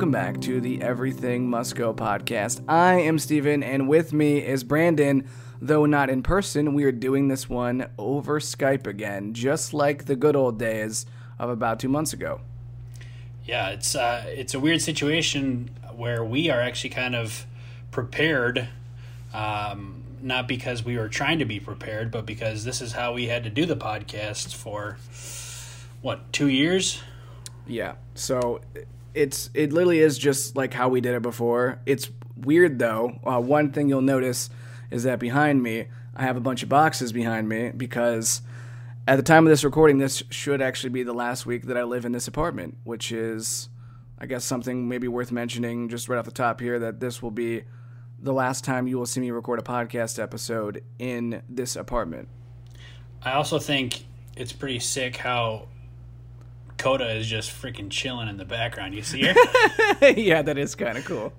Welcome back to the Everything Must Go podcast. I am Steven, and with me is Brandon. Though not in person, we are doing this one over Skype again, just like the good old days of about two months ago. Yeah, it's uh, it's a weird situation where we are actually kind of prepared, um, not because we were trying to be prepared, but because this is how we had to do the podcast for what two years. Yeah. So it's it literally is just like how we did it before. It's weird though. Uh, one thing you'll notice is that behind me, I have a bunch of boxes behind me because at the time of this recording, this should actually be the last week that I live in this apartment, which is, I guess, something maybe worth mentioning just right off the top here that this will be the last time you will see me record a podcast episode in this apartment. I also think it's pretty sick how Coda is just freaking chilling in the background. You see her? yeah, that is kind of cool.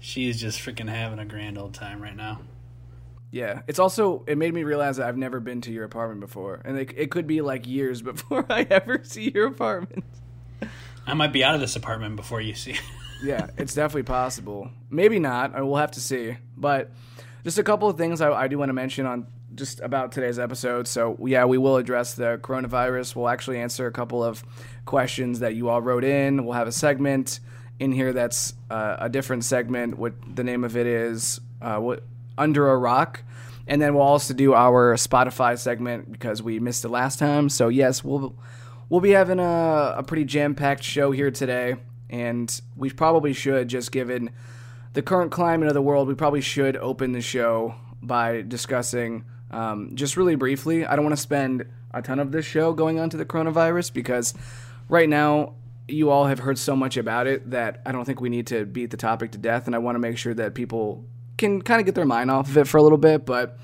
She's just freaking having a grand old time right now. Yeah, it's also it made me realize that I've never been to your apartment before, and it, it could be like years before I ever see your apartment. I might be out of this apartment before you see. yeah, it's definitely possible. Maybe not. I will have to see. But just a couple of things I, I do want to mention on just about today's episode. So yeah, we will address the coronavirus. We'll actually answer a couple of questions that you all wrote in. We'll have a segment in here that's uh, a different segment. What the name of it is? Uh, what under a rock. And then we'll also do our Spotify segment because we missed it last time. So yes, we'll we'll be having a, a pretty jam packed show here today, and we probably should just given the current climate of the world, we probably should open the show by discussing um, just really briefly. I don't want to spend a ton of this show going on to the coronavirus because right now you all have heard so much about it that I don't think we need to beat the topic to death, and I want to make sure that people can kind of get their mind off of it for a little bit. But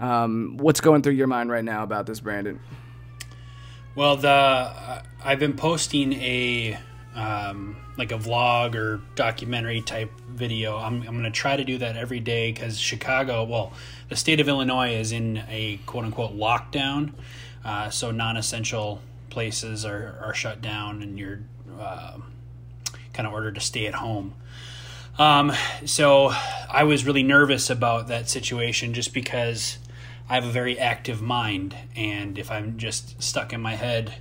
um, what's going through your mind right now about this, Brandon? Well, the I've been posting a um, like a vlog or documentary type video. I'm, I'm going to try to do that every day because Chicago, well, the state of Illinois is in a quote unquote lockdown. Uh, so non essential places are, are shut down and you're uh, kind of ordered to stay at home. Um, so I was really nervous about that situation just because I have a very active mind. And if I'm just stuck in my head,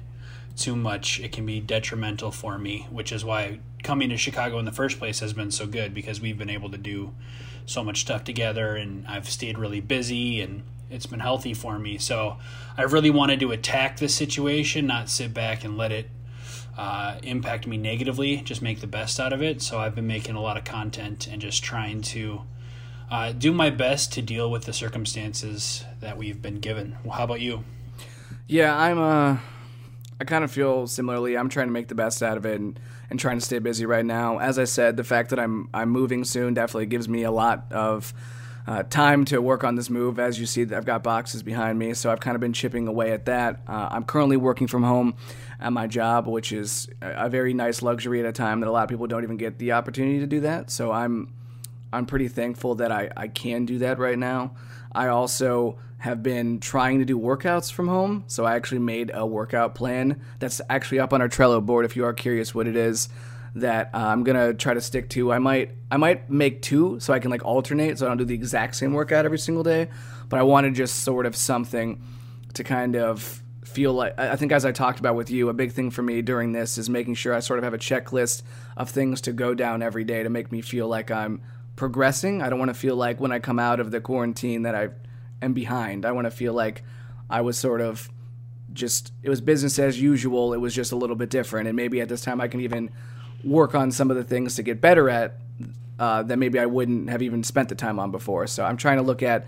too much, it can be detrimental for me, which is why coming to Chicago in the first place has been so good because we've been able to do so much stuff together and I've stayed really busy and it's been healthy for me. So I really wanted to attack this situation, not sit back and let it uh, impact me negatively, just make the best out of it. So I've been making a lot of content and just trying to uh, do my best to deal with the circumstances that we've been given. Well, how about you? Yeah, I'm uh I kind of feel similarly. I'm trying to make the best out of it and, and trying to stay busy right now. As I said, the fact that I'm I'm moving soon definitely gives me a lot of uh, time to work on this move. As you see, I've got boxes behind me, so I've kind of been chipping away at that. Uh, I'm currently working from home at my job, which is a very nice luxury at a time that a lot of people don't even get the opportunity to do that. So I'm I'm pretty thankful that I, I can do that right now. I also have been trying to do workouts from home. So I actually made a workout plan that's actually up on our Trello board if you are curious what it is that uh, I'm gonna try to stick to. I might I might make two so I can like alternate so I don't do the exact same workout every single day. But I wanted just sort of something to kind of feel like I think as I talked about with you, a big thing for me during this is making sure I sort of have a checklist of things to go down every day to make me feel like I'm progressing. I don't want to feel like when I come out of the quarantine that I am behind. I want to feel like I was sort of just it was business as usual. It was just a little bit different, and maybe at this time I can even work on some of the things to get better at uh, that maybe I wouldn't have even spent the time on before. So I'm trying to look at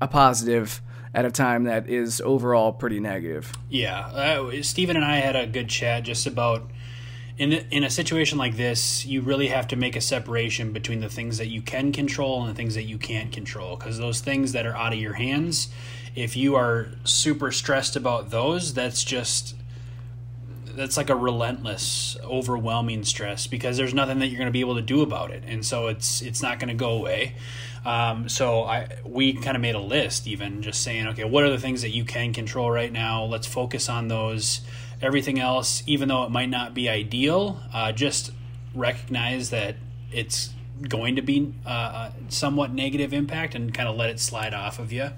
a positive at a time that is overall pretty negative. Yeah, uh, Stephen and I had a good chat just about in in a situation like this, you really have to make a separation between the things that you can control and the things that you can't control. Because those things that are out of your hands, if you are super stressed about those, that's just that's like a relentless, overwhelming stress because there's nothing that you're going to be able to do about it, and so it's it's not going to go away. Um, so I we kind of made a list, even just saying, okay, what are the things that you can control right now? Let's focus on those everything else, even though it might not be ideal, uh, just recognize that it's going to be uh, somewhat negative impact and kind of let it slide off of you.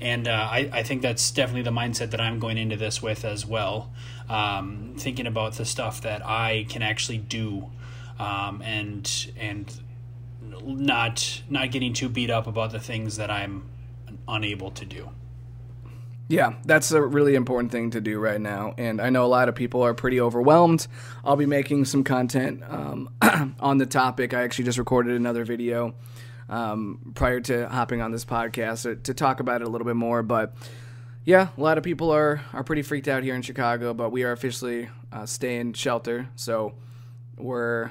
And uh, I, I think that's definitely the mindset that I'm going into this with as well. Um, thinking about the stuff that I can actually do, um, and and not not getting too beat up about the things that I'm unable to do. Yeah, that's a really important thing to do right now. And I know a lot of people are pretty overwhelmed. I'll be making some content um, on the topic. I actually just recorded another video um, prior to hopping on this podcast to, to, talk about it a little bit more. But yeah, a lot of people are, are pretty freaked out here in Chicago, but we are officially uh, staying shelter. So we're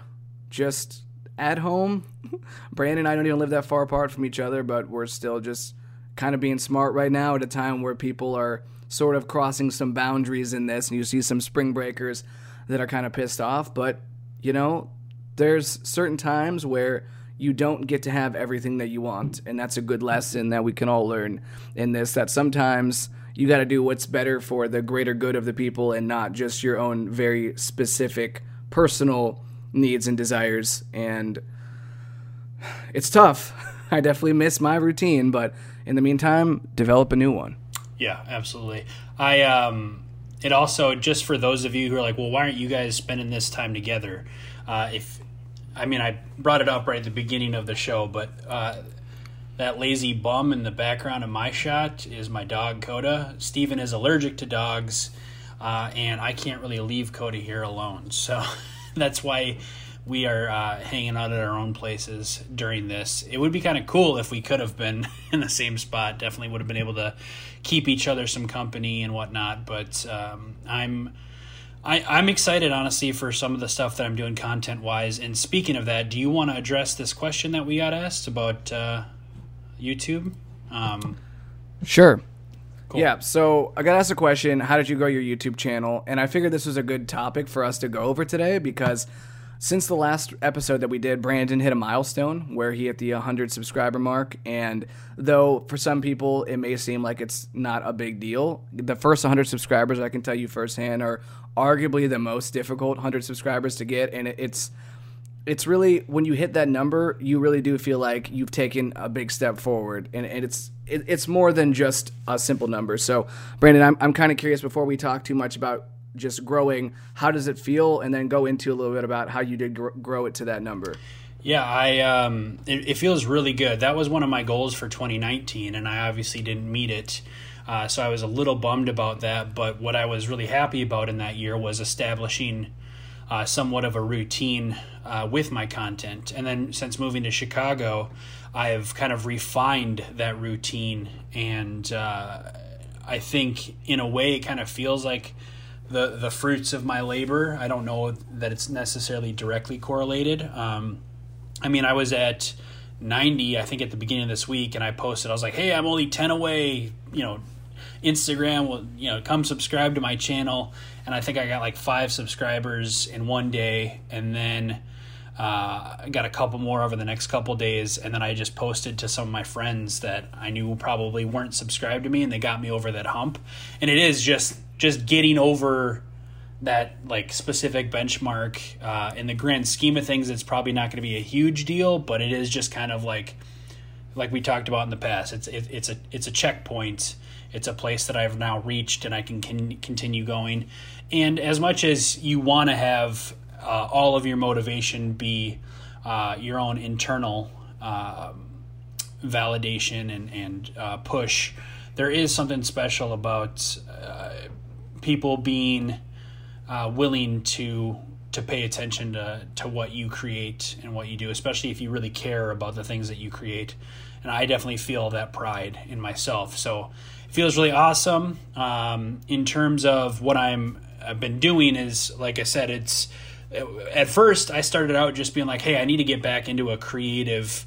just at home. Brandon and I don't even live that far apart from each other, but we're still just kind of being smart right now at a time where people are sort of crossing some boundaries in this, and you see some spring breakers that are kind of pissed off. But, you know, there's certain times where you don't get to have everything that you want. And that's a good lesson that we can all learn in this that sometimes you got to do what's better for the greater good of the people and not just your own very specific personal needs and desires. And it's tough. I definitely miss my routine, but in the meantime, develop a new one. Yeah, absolutely. I um, it also just for those of you who are like, well, why aren't you guys spending this time together? Uh, if I mean, I brought it up right at the beginning of the show, but uh, that lazy bum in the background of my shot is my dog Coda. Steven is allergic to dogs, uh, and I can't really leave Coda here alone. So that's why we are uh, hanging out at our own places during this. It would be kind of cool if we could have been in the same spot. Definitely would have been able to keep each other some company and whatnot. But um, I'm I, I'm excited, honestly, for some of the stuff that I'm doing content wise. And speaking of that, do you want to address this question that we got asked about uh, YouTube? Um, sure. Cool. Yeah, so I got asked a question How did you grow your YouTube channel? And I figured this was a good topic for us to go over today because since the last episode that we did, Brandon hit a milestone where he hit the 100 subscriber mark. And though for some people it may seem like it's not a big deal, the first 100 subscribers, I can tell you firsthand, are arguably the most difficult 100 subscribers to get. And it's it's really when you hit that number, you really do feel like you've taken a big step forward, and, and it's it, it's more than just a simple number. So, Brandon, I'm I'm kind of curious before we talk too much about just growing. How does it feel? And then go into a little bit about how you did gr- grow it to that number. Yeah, I um, it, it, feels really good. That was one of my goals for 2019, and I obviously didn't meet it. Uh, so I was a little bummed about that. But what I was really happy about in that year was establishing uh, somewhat of a routine uh, with my content. And then since moving to Chicago, I have kind of refined that routine, and uh, I think in a way it kind of feels like the the fruits of my labor. I don't know that it's necessarily directly correlated. Um, I mean, I was at 90, I think, at the beginning of this week, and I posted, I was like, hey, I'm only 10 away, you know, Instagram will, you know, come subscribe to my channel. And I think I got like five subscribers in one day, and then uh, I got a couple more over the next couple days, and then I just posted to some of my friends that I knew probably weren't subscribed to me, and they got me over that hump. And it is just just getting over that like specific benchmark uh, in the grand scheme of things it's probably not going to be a huge deal but it is just kind of like like we talked about in the past. It's it, it's a it's a checkpoint. It's a place that I've now reached and I can, can continue going. And as much as you want to have uh, all of your motivation be uh, your own internal uh, validation and and uh, push there is something special about uh, people being uh, willing to to pay attention to, to what you create and what you do, especially if you really care about the things that you create. And I definitely feel that pride in myself. So it feels really awesome. Um, in terms of what I'm I've been doing is like I said, it's at first I started out just being like, hey, I need to get back into a creative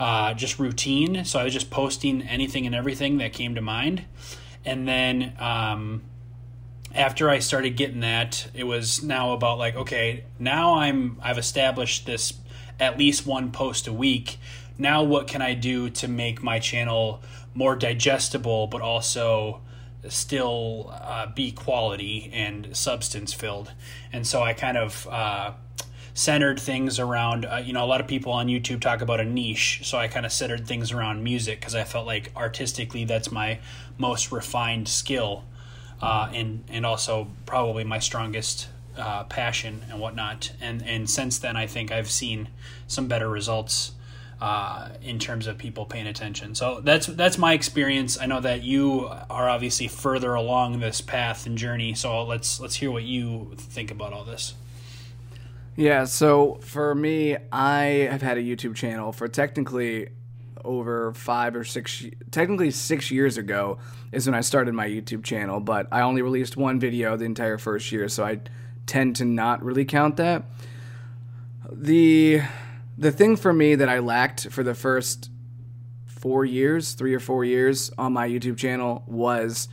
uh, just routine. So I was just posting anything and everything that came to mind. And then um, after I started getting that, it was now about like, okay, now I'm I've established this at least one post a week. Now what can I do to make my channel more digestible but also still uh, be quality and substance filled. And so I kind of uh, centered things around, uh, you know, a lot of people on YouTube talk about a niche. So I kind of centered things around music because I felt like artistically that's my most refined skill. Uh, and and also probably my strongest uh, passion and whatnot. And and since then, I think I've seen some better results uh, in terms of people paying attention. So that's that's my experience. I know that you are obviously further along this path and journey. So let's let's hear what you think about all this. Yeah, so for me, I have had a YouTube channel for technically over five or six, technically six years ago is when I started my YouTube channel, but I only released one video the entire first year, so I tend to not really count that. The the thing for me that I lacked for the first four years, three or four years on my YouTube channel was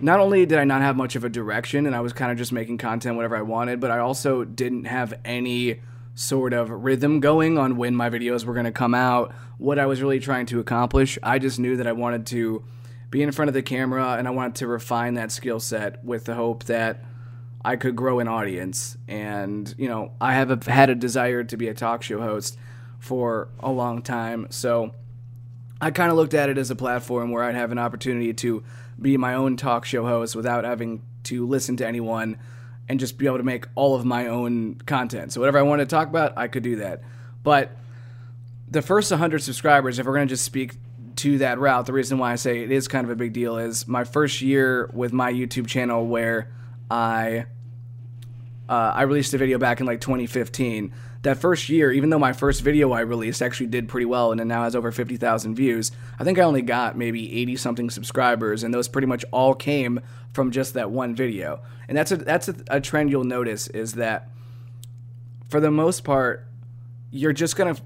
not only did I not have much of a direction and I was kind of just making content whatever I wanted, but I also didn't have any sort of rhythm going on when my videos were going to come out, what I was really trying to accomplish. I just knew that I wanted to be in front of the camera and I wanted to refine that skill set with the hope that I could grow an audience. And, you know, I have a, had a desire to be a talk show host for a long time. So I kind of looked at it as a platform where I'd have an opportunity to be my own talk show host without having to listen to anyone and just be able to make all of my own content. So whatever I wanted to talk about, I could do that. But the first 100 subscribers, if we're going to just speak to that route, the reason why I say it is kind of a big deal is my first year with my YouTube channel where I uh, I released a video back in like 2015. That first year, even though my first video I released actually did pretty well and it now has over 50,000 views, I think I only got maybe 80 something subscribers, and those pretty much all came from just that one video. And that's a that's a, a trend you'll notice is that for the most part, you're just gonna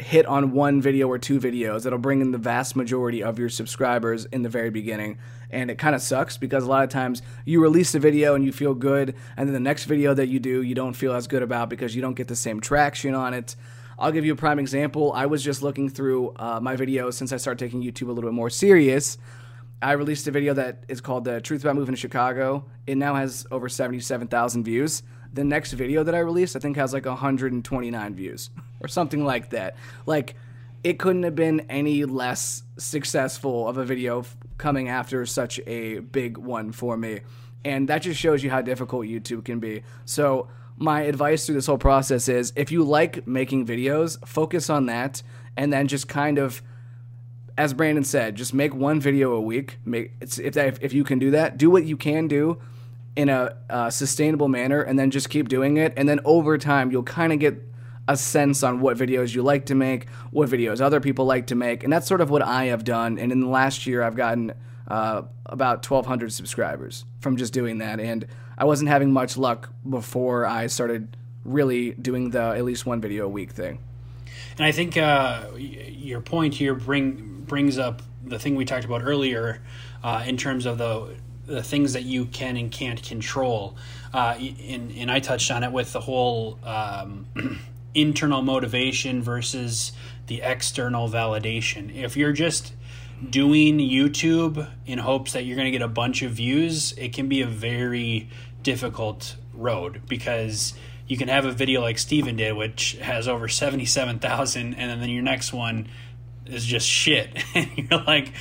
hit on one video or two videos that'll bring in the vast majority of your subscribers in the very beginning and it kind of sucks because a lot of times you release a video and you feel good and then the next video that you do you don't feel as good about because you don't get the same traction on it i'll give you a prime example i was just looking through uh, my videos since i started taking youtube a little bit more serious I released a video that is called "The Truth About Moving to Chicago." It now has over seventy-seven thousand views. The next video that I released, I think, has like hundred and twenty-nine views or something like that. Like, it couldn't have been any less successful of a video coming after such a big one for me, and that just shows you how difficult YouTube can be. So. My advice through this whole process is if you like making videos, focus on that and then just kind of as Brandon said, just make one video a week. Make if that if you can do that, do what you can do in a uh, sustainable manner, and then just keep doing it. And then over time, you'll kind of get a sense on what videos you like to make, what videos other people like to make, and that's sort of what I have done. And in the last year, I've gotten uh, about 1,200 subscribers from just doing that, and I wasn't having much luck before I started really doing the at least one video a week thing. And I think uh, your point here bring brings up the thing we talked about earlier uh, in terms of the the things that you can and can't control. Uh, and, and I touched on it with the whole um, internal motivation versus the external validation. If you're just doing YouTube in hopes that you're going to get a bunch of views, it can be a very difficult road because you can have a video like Steven did, which has over 77,000, and then your next one is just shit. and you're like,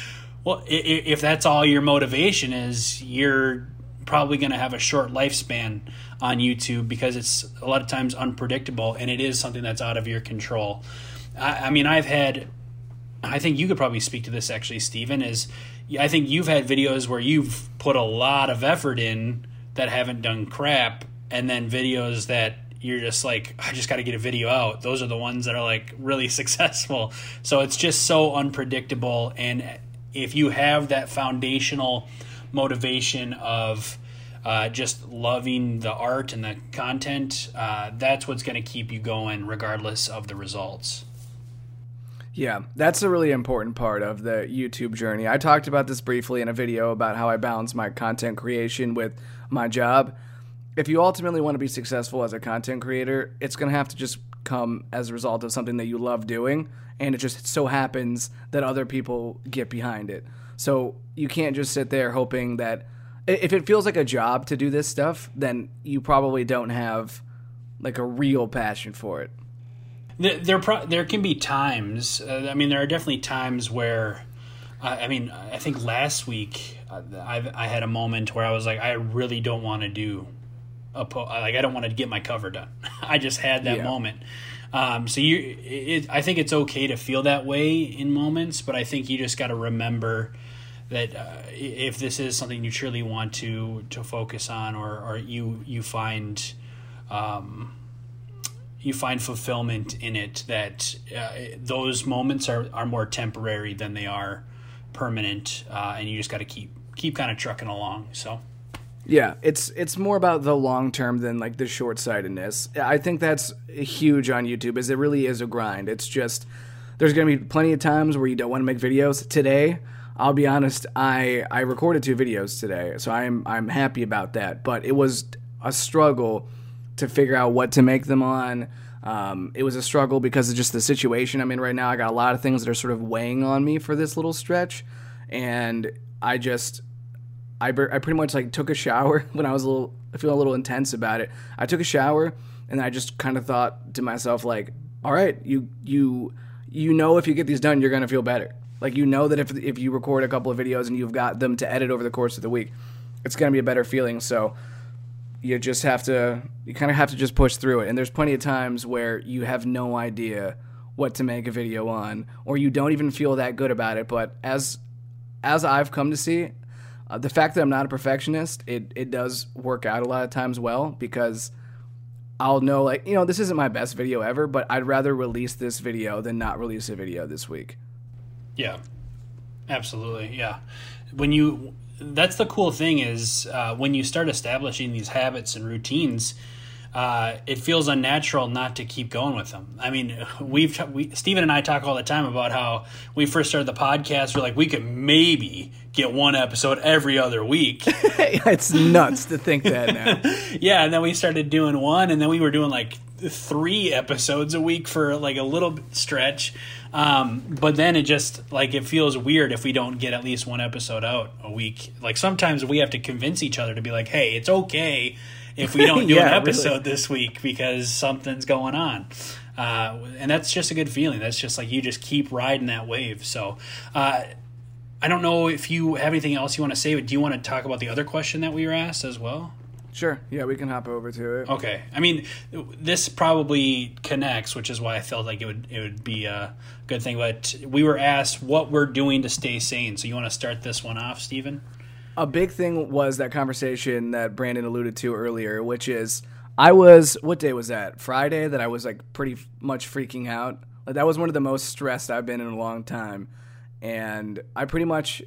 well, if that's all your motivation is, you're probably going to have a short lifespan on YouTube because it's a lot of times unpredictable and it is something that's out of your control. I, I mean, I've had, I think you could probably speak to this actually, Stephen, is I think you've had videos where you've put a lot of effort in that haven't done crap and then videos that you're just like I just got to get a video out. Those are the ones that are like really successful. So it's just so unpredictable and if you have that foundational motivation of uh, just loving the art and the content, uh, that's what's going to keep you going regardless of the results. Yeah, that's a really important part of the YouTube journey. I talked about this briefly in a video about how I balance my content creation with my job if you ultimately want to be successful as a content creator, it's going to have to just come as a result of something that you love doing, and it just so happens that other people get behind it. So you can't just sit there hoping that if it feels like a job to do this stuff, then you probably don't have like a real passion for it. There, there, pro- there can be times. Uh, I mean, there are definitely times where, uh, I mean, I think last week uh, I, I had a moment where I was like, I really don't want to do a po- like I don't want to get my cover done. I just had that yeah. moment. Um, so you, it, I think it's okay to feel that way in moments, but I think you just got to remember that uh, if this is something you truly want to to focus on, or or you you find. Um, you find fulfillment in it that uh, those moments are, are more temporary than they are permanent uh, and you just got to keep keep kind of trucking along so yeah it's it's more about the long term than like the short sightedness i think that's huge on youtube is it really is a grind it's just there's gonna be plenty of times where you don't want to make videos today i'll be honest i i recorded two videos today so i'm i'm happy about that but it was a struggle to figure out what to make them on. Um, it was a struggle because of just the situation I'm in right now. I got a lot of things that are sort of weighing on me for this little stretch, and I just, I, I pretty much like took a shower when I was a little, I feel a little intense about it. I took a shower and I just kind of thought to myself like, all right, you you you know if you get these done, you're gonna feel better. Like you know that if if you record a couple of videos and you've got them to edit over the course of the week, it's gonna be a better feeling. So you just have to you kind of have to just push through it and there's plenty of times where you have no idea what to make a video on or you don't even feel that good about it but as as I've come to see uh, the fact that I'm not a perfectionist it it does work out a lot of times well because I'll know like you know this isn't my best video ever but I'd rather release this video than not release a video this week. Yeah. Absolutely. Yeah. When you that's the cool thing is uh, when you start establishing these habits and routines, uh, it feels unnatural not to keep going with them. I mean, we've we, Stephen and I talk all the time about how we first started the podcast. We're like, we could maybe get one episode every other week. it's nuts to think that now. yeah, and then we started doing one, and then we were doing like three episodes a week for like a little stretch. Um, but then it just like it feels weird if we don't get at least one episode out a week. Like sometimes we have to convince each other to be like, "Hey, it's okay if we don't do yeah, an episode really. this week because something's going on." Uh, and that's just a good feeling. That's just like you just keep riding that wave. So, uh, I don't know if you have anything else you want to say, but do you want to talk about the other question that we were asked as well? Sure. Yeah, we can hop over to it. Okay. I mean, this probably connects, which is why I felt like it would it would be a good thing. But we were asked what we're doing to stay sane. So you want to start this one off, Stephen? A big thing was that conversation that Brandon alluded to earlier, which is I was what day was that? Friday that I was like pretty much freaking out. Like that was one of the most stressed I've been in a long time. And I pretty much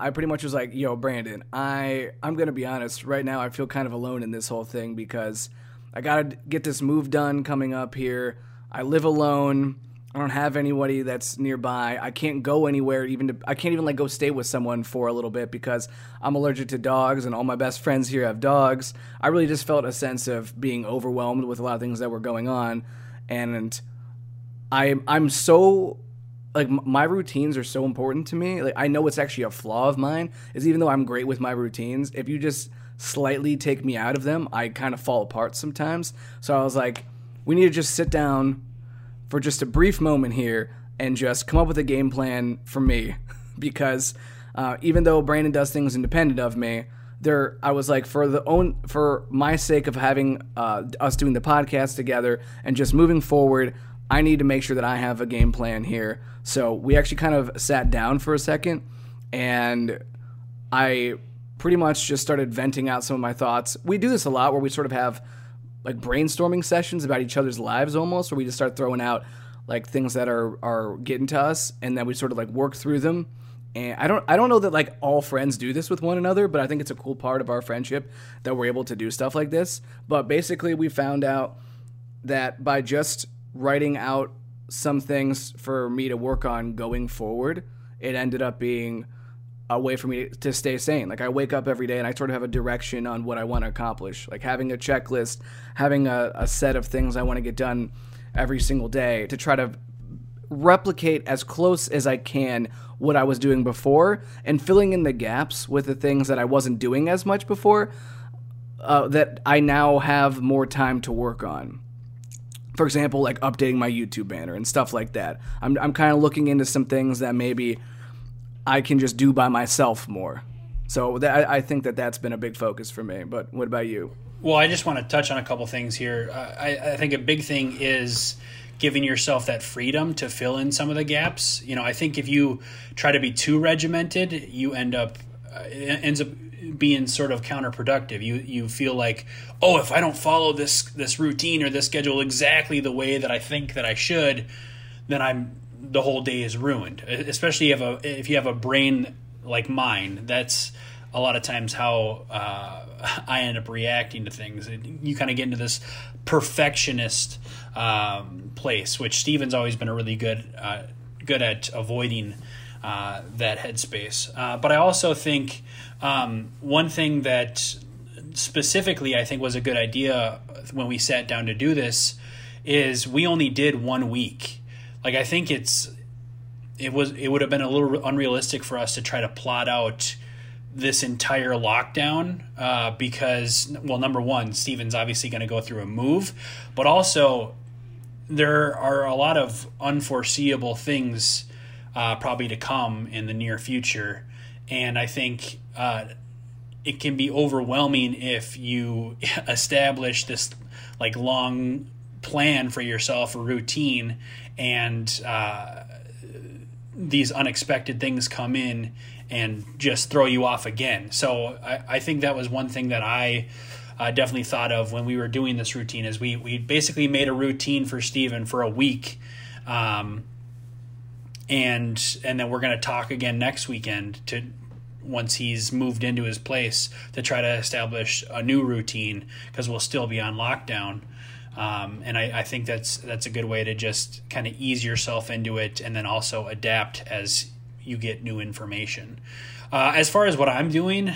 I pretty much was like, "Yo, Brandon, I I'm gonna be honest. Right now, I feel kind of alone in this whole thing because I gotta get this move done coming up here. I live alone. I don't have anybody that's nearby. I can't go anywhere. Even to, I can't even like go stay with someone for a little bit because I'm allergic to dogs, and all my best friends here have dogs. I really just felt a sense of being overwhelmed with a lot of things that were going on, and I I'm so like my routines are so important to me. Like I know it's actually a flaw of mine is even though I'm great with my routines, if you just slightly take me out of them, I kind of fall apart sometimes. So I was like, we need to just sit down for just a brief moment here and just come up with a game plan for me because uh, even though Brandon does things independent of me, there I was like for the own for my sake of having uh, us doing the podcast together and just moving forward, I need to make sure that I have a game plan here. So we actually kind of sat down for a second and I pretty much just started venting out some of my thoughts. We do this a lot where we sort of have like brainstorming sessions about each other's lives almost, where we just start throwing out like things that are are getting to us and then we sort of like work through them. And I don't I don't know that like all friends do this with one another, but I think it's a cool part of our friendship that we're able to do stuff like this. But basically we found out that by just writing out some things for me to work on going forward, it ended up being a way for me to stay sane. Like I wake up every day and I sort of have a direction on what I want to accomplish. Like having a checklist, having a, a set of things I want to get done every single day to try to replicate as close as I can what I was doing before and filling in the gaps with the things that I wasn't doing as much before uh, that I now have more time to work on. For example, like updating my YouTube banner and stuff like that. I'm, I'm kind of looking into some things that maybe I can just do by myself more. So that, I think that that's been a big focus for me. But what about you? Well, I just want to touch on a couple things here. Uh, I, I think a big thing is giving yourself that freedom to fill in some of the gaps. You know, I think if you try to be too regimented, you end up uh, ends up being sort of counterproductive. You you feel like, oh, if I don't follow this this routine or this schedule exactly the way that I think that I should, then I'm the whole day is ruined. Especially if a if you have a brain like mine, that's a lot of times how uh, I end up reacting to things. You kind of get into this perfectionist um, place, which Steven's always been a really good uh, good at avoiding uh, that headspace. Uh, but I also think um, one thing that specifically I think was a good idea when we sat down to do this is we only did one week. Like I think it's it was it would have been a little unrealistic for us to try to plot out this entire lockdown uh, because well number one steven's obviously going to go through a move but also there are a lot of unforeseeable things uh, probably to come in the near future and i think uh, it can be overwhelming if you establish this like long plan for yourself a routine and uh, these unexpected things come in and just throw you off again. So I, I think that was one thing that I uh, definitely thought of when we were doing this routine is we we basically made a routine for Steven for a week. Um, and and then we're going to talk again next weekend to once he's moved into his place to try to establish a new routine because we'll still be on lockdown. Um, and I, I, think that's that's a good way to just kind of ease yourself into it and then also adapt as you get new information. Uh, as far as what I'm doing,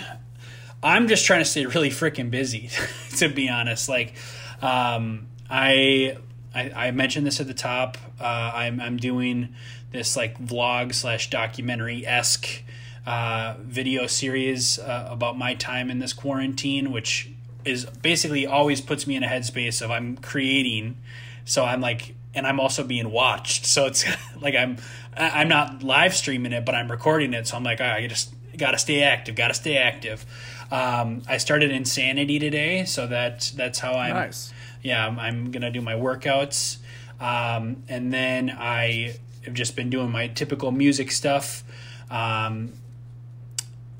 I'm just trying to stay really freaking busy, to be honest. Like, um, I, I, I mentioned this at the top. Uh, I'm I'm doing this like vlog slash documentary esque uh, video series uh, about my time in this quarantine, which is basically always puts me in a headspace of I'm creating. So I'm like, and I'm also being watched. So it's like I'm I'm not live streaming it, but I'm recording it. So I'm like, I just got to stay active. Got to stay active. Um, I started Insanity today, so that that's how I'm. Nice. Yeah, I'm, I'm gonna do my workouts, um, and then I have just been doing my typical music stuff. Um,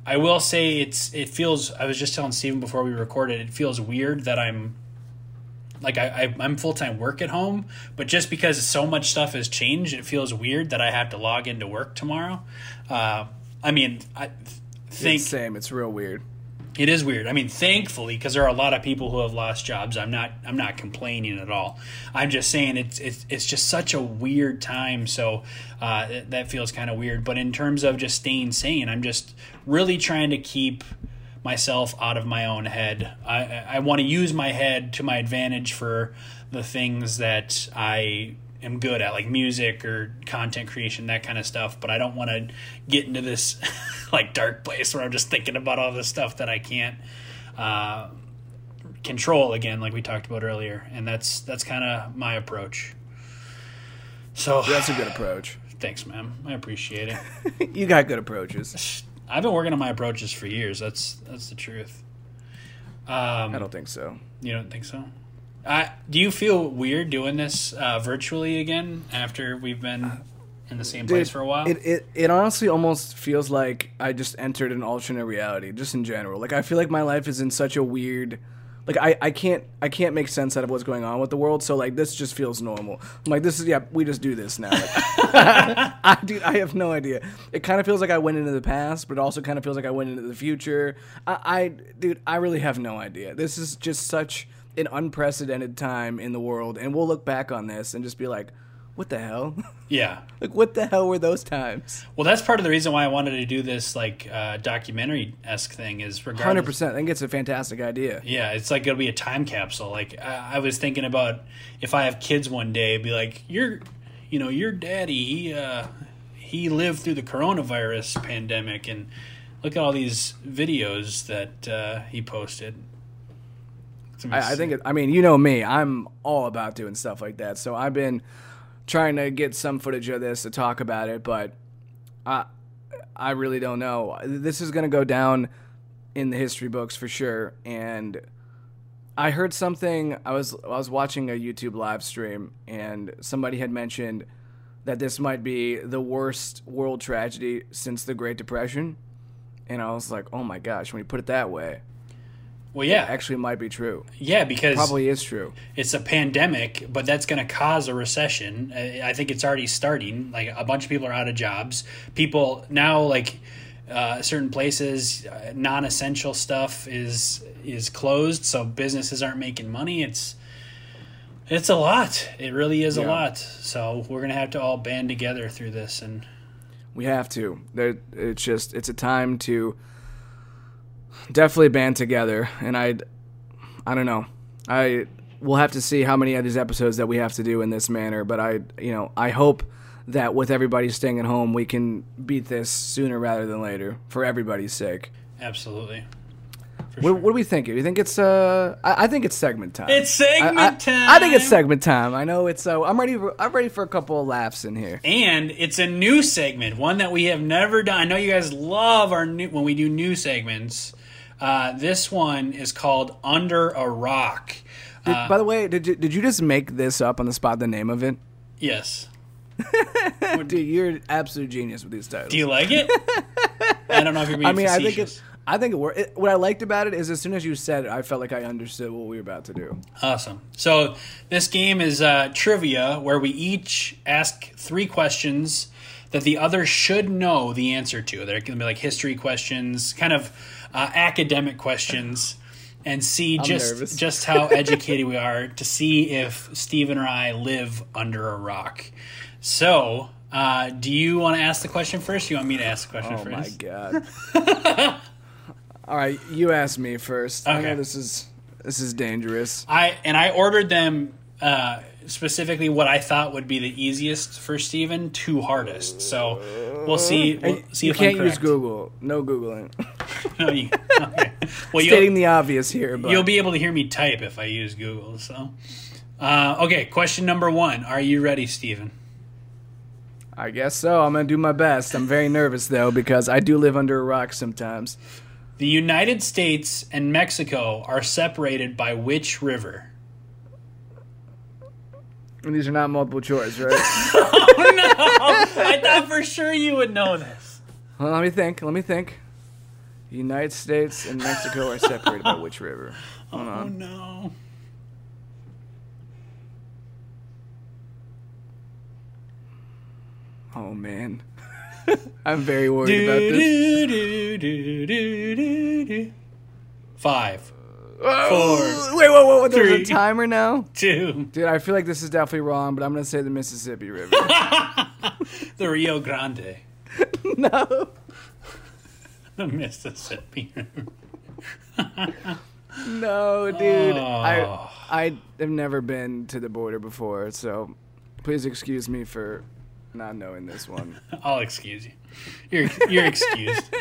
I will say it's it feels. I was just telling Steven before we recorded. It feels weird that I'm like I, I am full time work at home, but just because so much stuff has changed, it feels weird that I have to log into work tomorrow. Uh, I mean, I think it's same. It's real weird. It is weird. I mean, thankfully, because there are a lot of people who have lost jobs. I'm not. I'm not complaining at all. I'm just saying it's it's, it's just such a weird time. So uh, that feels kind of weird. But in terms of just staying sane, I'm just really trying to keep myself out of my own head. I, I want to use my head to my advantage for the things that I am good at, like music or content creation, that kind of stuff. But I don't want to get into this like dark place where I'm just thinking about all this stuff that I can't uh, control again, like we talked about earlier. And that's that's kind of my approach. So that's a good approach. Thanks, man. I appreciate it. you got good approaches. I've been working on my approaches for years. That's that's the truth. Um, I don't think so. You don't think so? Uh, do you feel weird doing this uh, virtually again after we've been in the same place for a while? It, it it honestly almost feels like I just entered an alternate reality, just in general. Like I feel like my life is in such a weird like I, I can't I can't make sense out of what's going on with the world. So like this just feels normal. I'm like this is yeah we just do this now. Like, I dude I have no idea. It kind of feels like I went into the past, but it also kind of feels like I went into the future. I, I dude I really have no idea. This is just such an unprecedented time in the world, and we'll look back on this and just be like what the hell? Yeah. like what the hell were those times? Well, that's part of the reason why I wanted to do this like uh, documentary esque thing is regardless. Hundred percent. I think it's a fantastic idea. Yeah, it's like it'll be a time capsule. Like I, I was thinking about if I have kids one day, be like, you're you know, your daddy, he uh, he lived through the coronavirus pandemic, and look at all these videos that uh, he posted. I, I think it, I mean you know me I'm all about doing stuff like that. So I've been trying to get some footage of this to talk about it but I I really don't know. This is gonna go down in the history books for sure. And I heard something I was I was watching a YouTube live stream and somebody had mentioned that this might be the worst world tragedy since the Great Depression. And I was like oh my gosh when you put it that way Well, yeah, actually might be true yeah, because probably is true it's a pandemic, but that's going to cause a recession. I I think it's already starting. Like a bunch of people are out of jobs. People now, like uh, certain places, uh, non-essential stuff is is closed, so businesses aren't making money. It's it's a lot. It really is a lot. So we're gonna have to all band together through this. And We have to. There, it's just it's a time to definitely band together, and I, I don't know. I we'll have to see how many of these episodes that we have to do in this manner, but I, you know, I hope that with everybody staying at home, we can beat this sooner rather than later for everybody's sake. absolutely, What, sure. what do we think? Do you think it's uh? I, I think it's segment time. It's segment I, I- time. I think it's segment time. I know it's. Uh, I'm ready. For, I'm ready for a couple of laughs in here. And it's a new segment, one that we have never done. I know you guys love our new when we do new segments. Uh, this one is called Under a Rock. Did, Uh, by the way, did you, did you just make this up on the spot? The name of it? Yes. Dude, you're an absolute genius with these titles. Do you like it? I don't know if you're being I mean, I think it's. I think it, wor- it. What I liked about it is, as soon as you said it, I felt like I understood what we were about to do. Awesome. So this game is uh, trivia, where we each ask three questions that the other should know the answer to. They're going to be like history questions, kind of uh, academic questions, and see just nervous. just how educated we are to see if Steven or I live under a rock. So. Uh, do you want to ask the question first? You want me to ask the question Oh my god! All right, you ask me first. I Okay. know this is this is dangerous. I and I ordered them uh, specifically what I thought would be the easiest for Steven to hardest. So we'll see. We'll see you if can't I'm use. Google. No googling. No, you- okay. Well, Stating the obvious here, but you'll be able to hear me type if I use Google. So, uh, okay. Question number one: Are you ready, Stephen? I guess so. I'm gonna do my best. I'm very nervous though because I do live under a rock sometimes. The United States and Mexico are separated by which river? And these are not multiple choice, right? Oh no! I thought for sure you would know this. well, let me think. Let me think. The United States and Mexico are separated by which river? Oh, Hold Oh on. no! Oh man, I'm very worried about this. Do, do, do, do, do, do. Five, Oh, wait, wait, wait, wait! There's three. a timer now, two, dude. I feel like this is definitely wrong, but I'm gonna say the Mississippi River. the Rio Grande, no, the Mississippi. no, dude. Oh. I ah. I have never been to the border before, so please excuse me for not knowing this one. I'll excuse you. You're you're excused.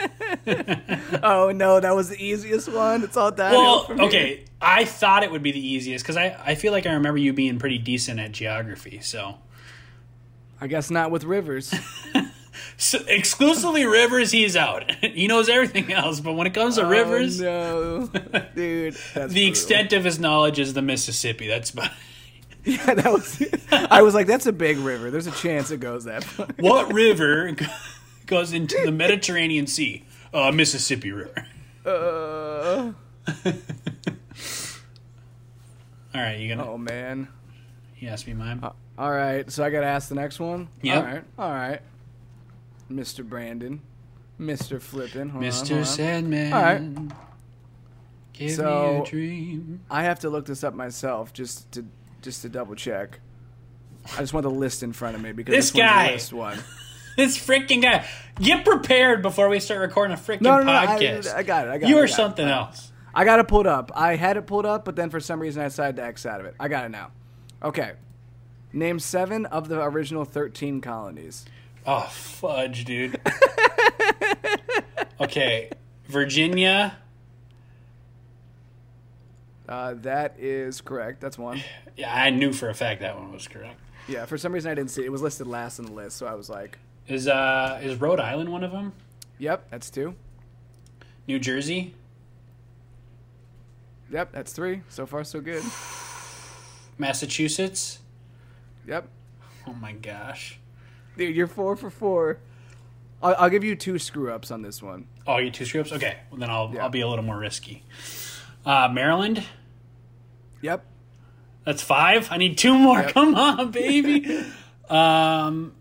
oh no, that was the easiest one. It's all downhill well, okay. I thought it would be the easiest because I I feel like I remember you being pretty decent at geography. So. I guess not with rivers. So exclusively rivers, he's out. he knows everything else, but when it comes to rivers, Oh, no, dude. The brutal. extent of his knowledge is the Mississippi. That's about. Yeah, that was. I was like, that's a big river. There's a chance it goes that far. what river goes into the Mediterranean Sea? Uh, Mississippi River. Uh, All right, you gonna oh man. you asked me mine? All right, so I gotta ask the next one. Yep. All right. All right. Mr. Brandon, Mr. Flippin. Hold on, Mr. on. Sandman. All right. Give So- me a dream. I have to look this up myself just to just to double check. I just want the list in front of me because This this, guy. the list one. This freaking guy. Get prepared before we start recording a freaking No, no, no. I, podcast. I got it. I got you it. I are got it. something else. I got it pulled up. I had it pulled up, but then for some reason I decided to X out of it. I got it now. Okay. Name seven of the original 13 colonies. Oh, fudge, dude. okay. Virginia. Uh, that is correct. That's one. Yeah, I knew for a fact that one was correct. Yeah, for some reason I didn't see it. It was listed last on the list, so I was like, Is uh is Rhode Island one of them? yep, that's two. New Jersey? Yep, that's three. So far, so good. Massachusetts? Yep. Oh my gosh. Dude, you're four for four. I'll, I'll give you two screw ups on this one. Oh, you two screw ups? Okay. Well, then I'll Yeah. I'll be a little more risky. Uh, Maryland? Yep. That's five. I need two more. Yep. Come on, baby. um.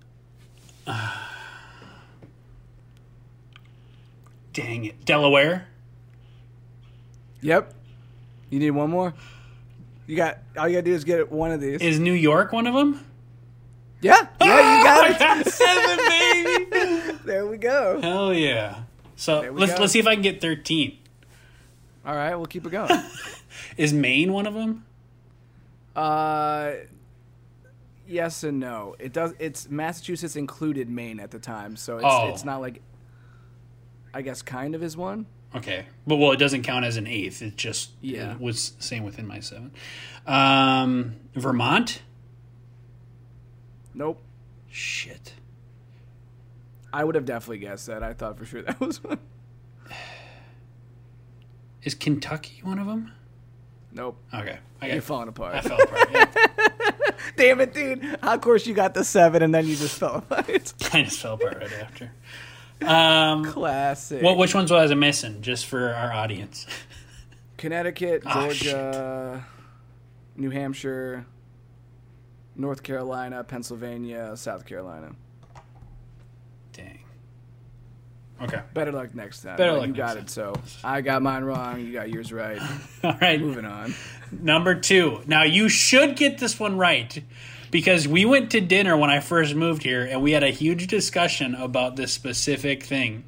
dang it, Delaware. Yep. You need one more? You got, all you gotta do is get one of these. Is New York one of them? Yeah. Yeah, you got I it. got seven, baby. There we go. Hell yeah. So let's go. let's see if I can get thirteen. All right, we'll keep it going. Is Maine one of them? Uh, yes and no. It does. It's Massachusetts included Maine at the time, so it's Oh. it's not like. I guess kind of is one. Okay, but well, it doesn't count as an eighth. It just Yeah. it was same within my seven. Um, Vermont. Nope. Shit. I would have definitely guessed that. I thought for sure that was one. Is Kentucky one of them? Nope. Okay, I You're falling apart. I fell apart. Yeah. Damn it, dude. Of course you got the seven and then you just fell apart. I just fell apart right after. Um, Classic. what? Which ones was I missing? Just for our audience. Connecticut, Ah, Georgia, New Hampshire, North Carolina, Pennsylvania, South Carolina. Dang. Okay. Better luck next time. Better luck You got next it. So I got mine wrong. You got yours right. All right. Moving on. Number two. Now you should get this one right because we went to dinner when I first moved here and we had a huge discussion about this specific thing.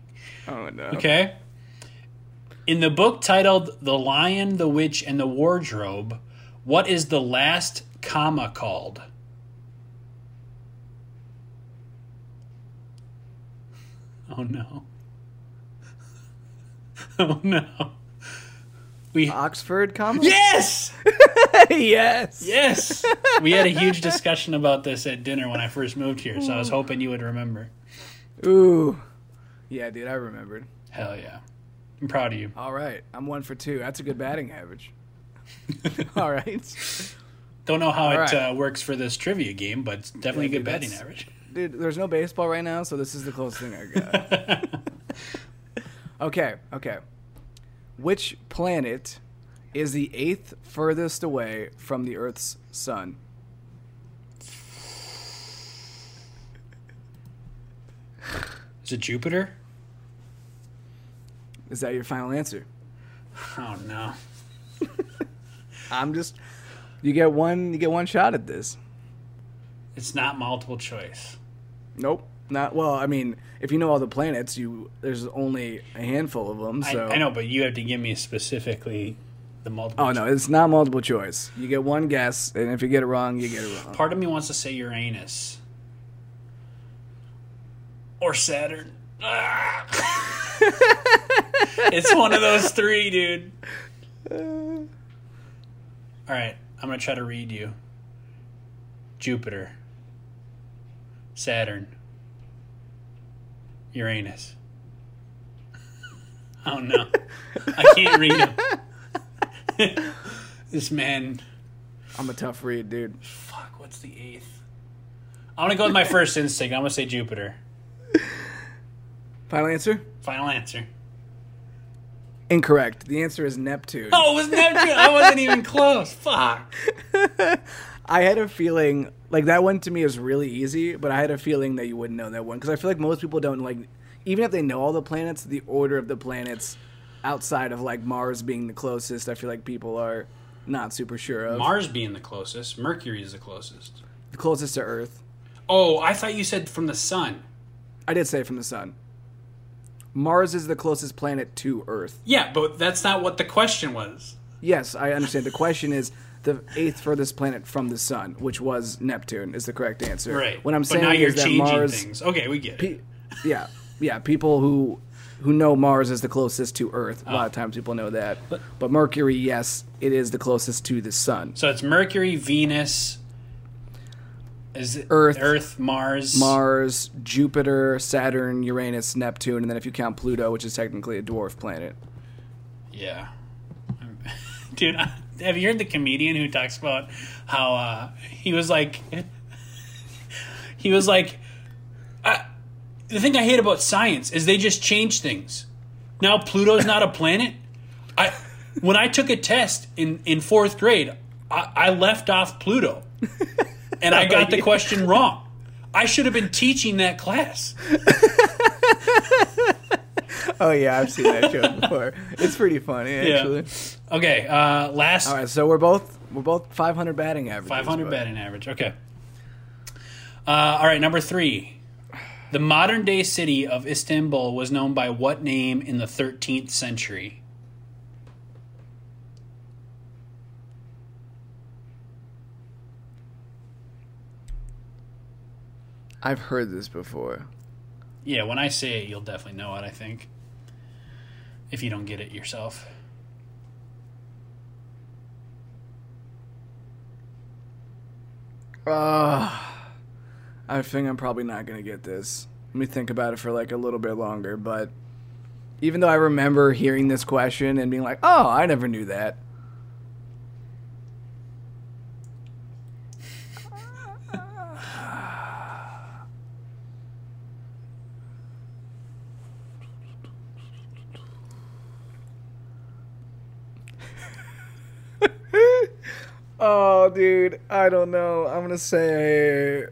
Oh no. Okay? In the book titled The Lion, the Witch, and the Wardrobe, what is the last comma called? Oh no. Oh no. We Oxford, comma. Yes! yes. Yes. We had a huge discussion about this at dinner when I first moved here, so I was hoping you would remember. Ooh. Yeah, dude. I remembered. Hell yeah. I'm proud of you. All right. I'm one for two. That's a good batting average. All right. Don't know how All it right. uh, works for this trivia game, but it's definitely Yeah, a good dude, batting average. Dude, there's no baseball right now, so this is the closest thing I got. okay, okay. Which planet is the eighth furthest away from the Earth's sun? Is it Jupiter? Is that your final answer? Oh no. I'm just you get one you get one shot at this. It's not multiple choice. Nope. Not well, I mean, if you know all the planets, you there's only a handful of them, so I, I know, but you have to give me specifically the multiple Oh no, it's not multiple choice. You get one guess, and if you get it wrong, you get it wrong. Part of me wants to say Uranus. Or Saturn. Ah. it's one of those three, dude. All right, I'm going to try to read you Jupiter, Saturn, Uranus. Oh no, I can't read them. this man I'm a tough read, dude. Fuck, what's the eighth? I'm gonna go with my first instinct. I'm gonna say Jupiter. Final answer? Final answer. Incorrect. The answer is Neptune. Oh, it was Neptune. I wasn't even close. Fuck. I had a feeling like that one to me is really easy, but I had a feeling that you wouldn't know that one because I feel like most people don't like, even if they know all the planets, the order of the planets outside of like Mars being the closest, I feel like people are not super sure of. Mars being the closest. Mercury is the closest. the closest to Earth. Oh, I thought you said from the sun. I did say from the sun. Mars is the closest planet to Earth. Yeah, but that's not what the question was. Yes, I understand. The question is the eighth furthest planet from the sun, which was Neptune, is the correct answer. Right. What I'm but saying now you're is that changing Mars. things. Okay, we get it. Pe- yeah, yeah. People who who know Mars is the closest to Earth. A lot of ah. times people know that. But, Mercury, yes, it is the closest to the sun. So it's Mercury, Venus, is it Earth. Earth, Mars, Mars, Jupiter, Saturn, Uranus, Neptune, and then if you count Pluto, which is technically a dwarf planet. Yeah. Dude, have you heard the comedian who talks about how uh, he was like, he was like, I, the thing I hate about science is they just change things. Now Pluto's not a planet. I when I took a test in in fourth grade, I, I left off Pluto, and I got the question wrong. I should have been teaching that class. Oh yeah, I've seen that show before. It's pretty funny actually. Okay, uh, last All right, so we're both we're both 500 batting average. 500 batting average. Okay. Uh, all right, number three. The modern day city of Istanbul was known by what name in the 13th century? I've heard this before. Yeah, when I say it, you'll definitely know it, I think. If you don't get it yourself. Uh, I think I'm probably not gonna get this. Let me think about it for like a little bit longer. But even though I remember hearing this question and being like, "Oh, I never knew that," Oh, dude, I don't know. I'm gonna say. Uh,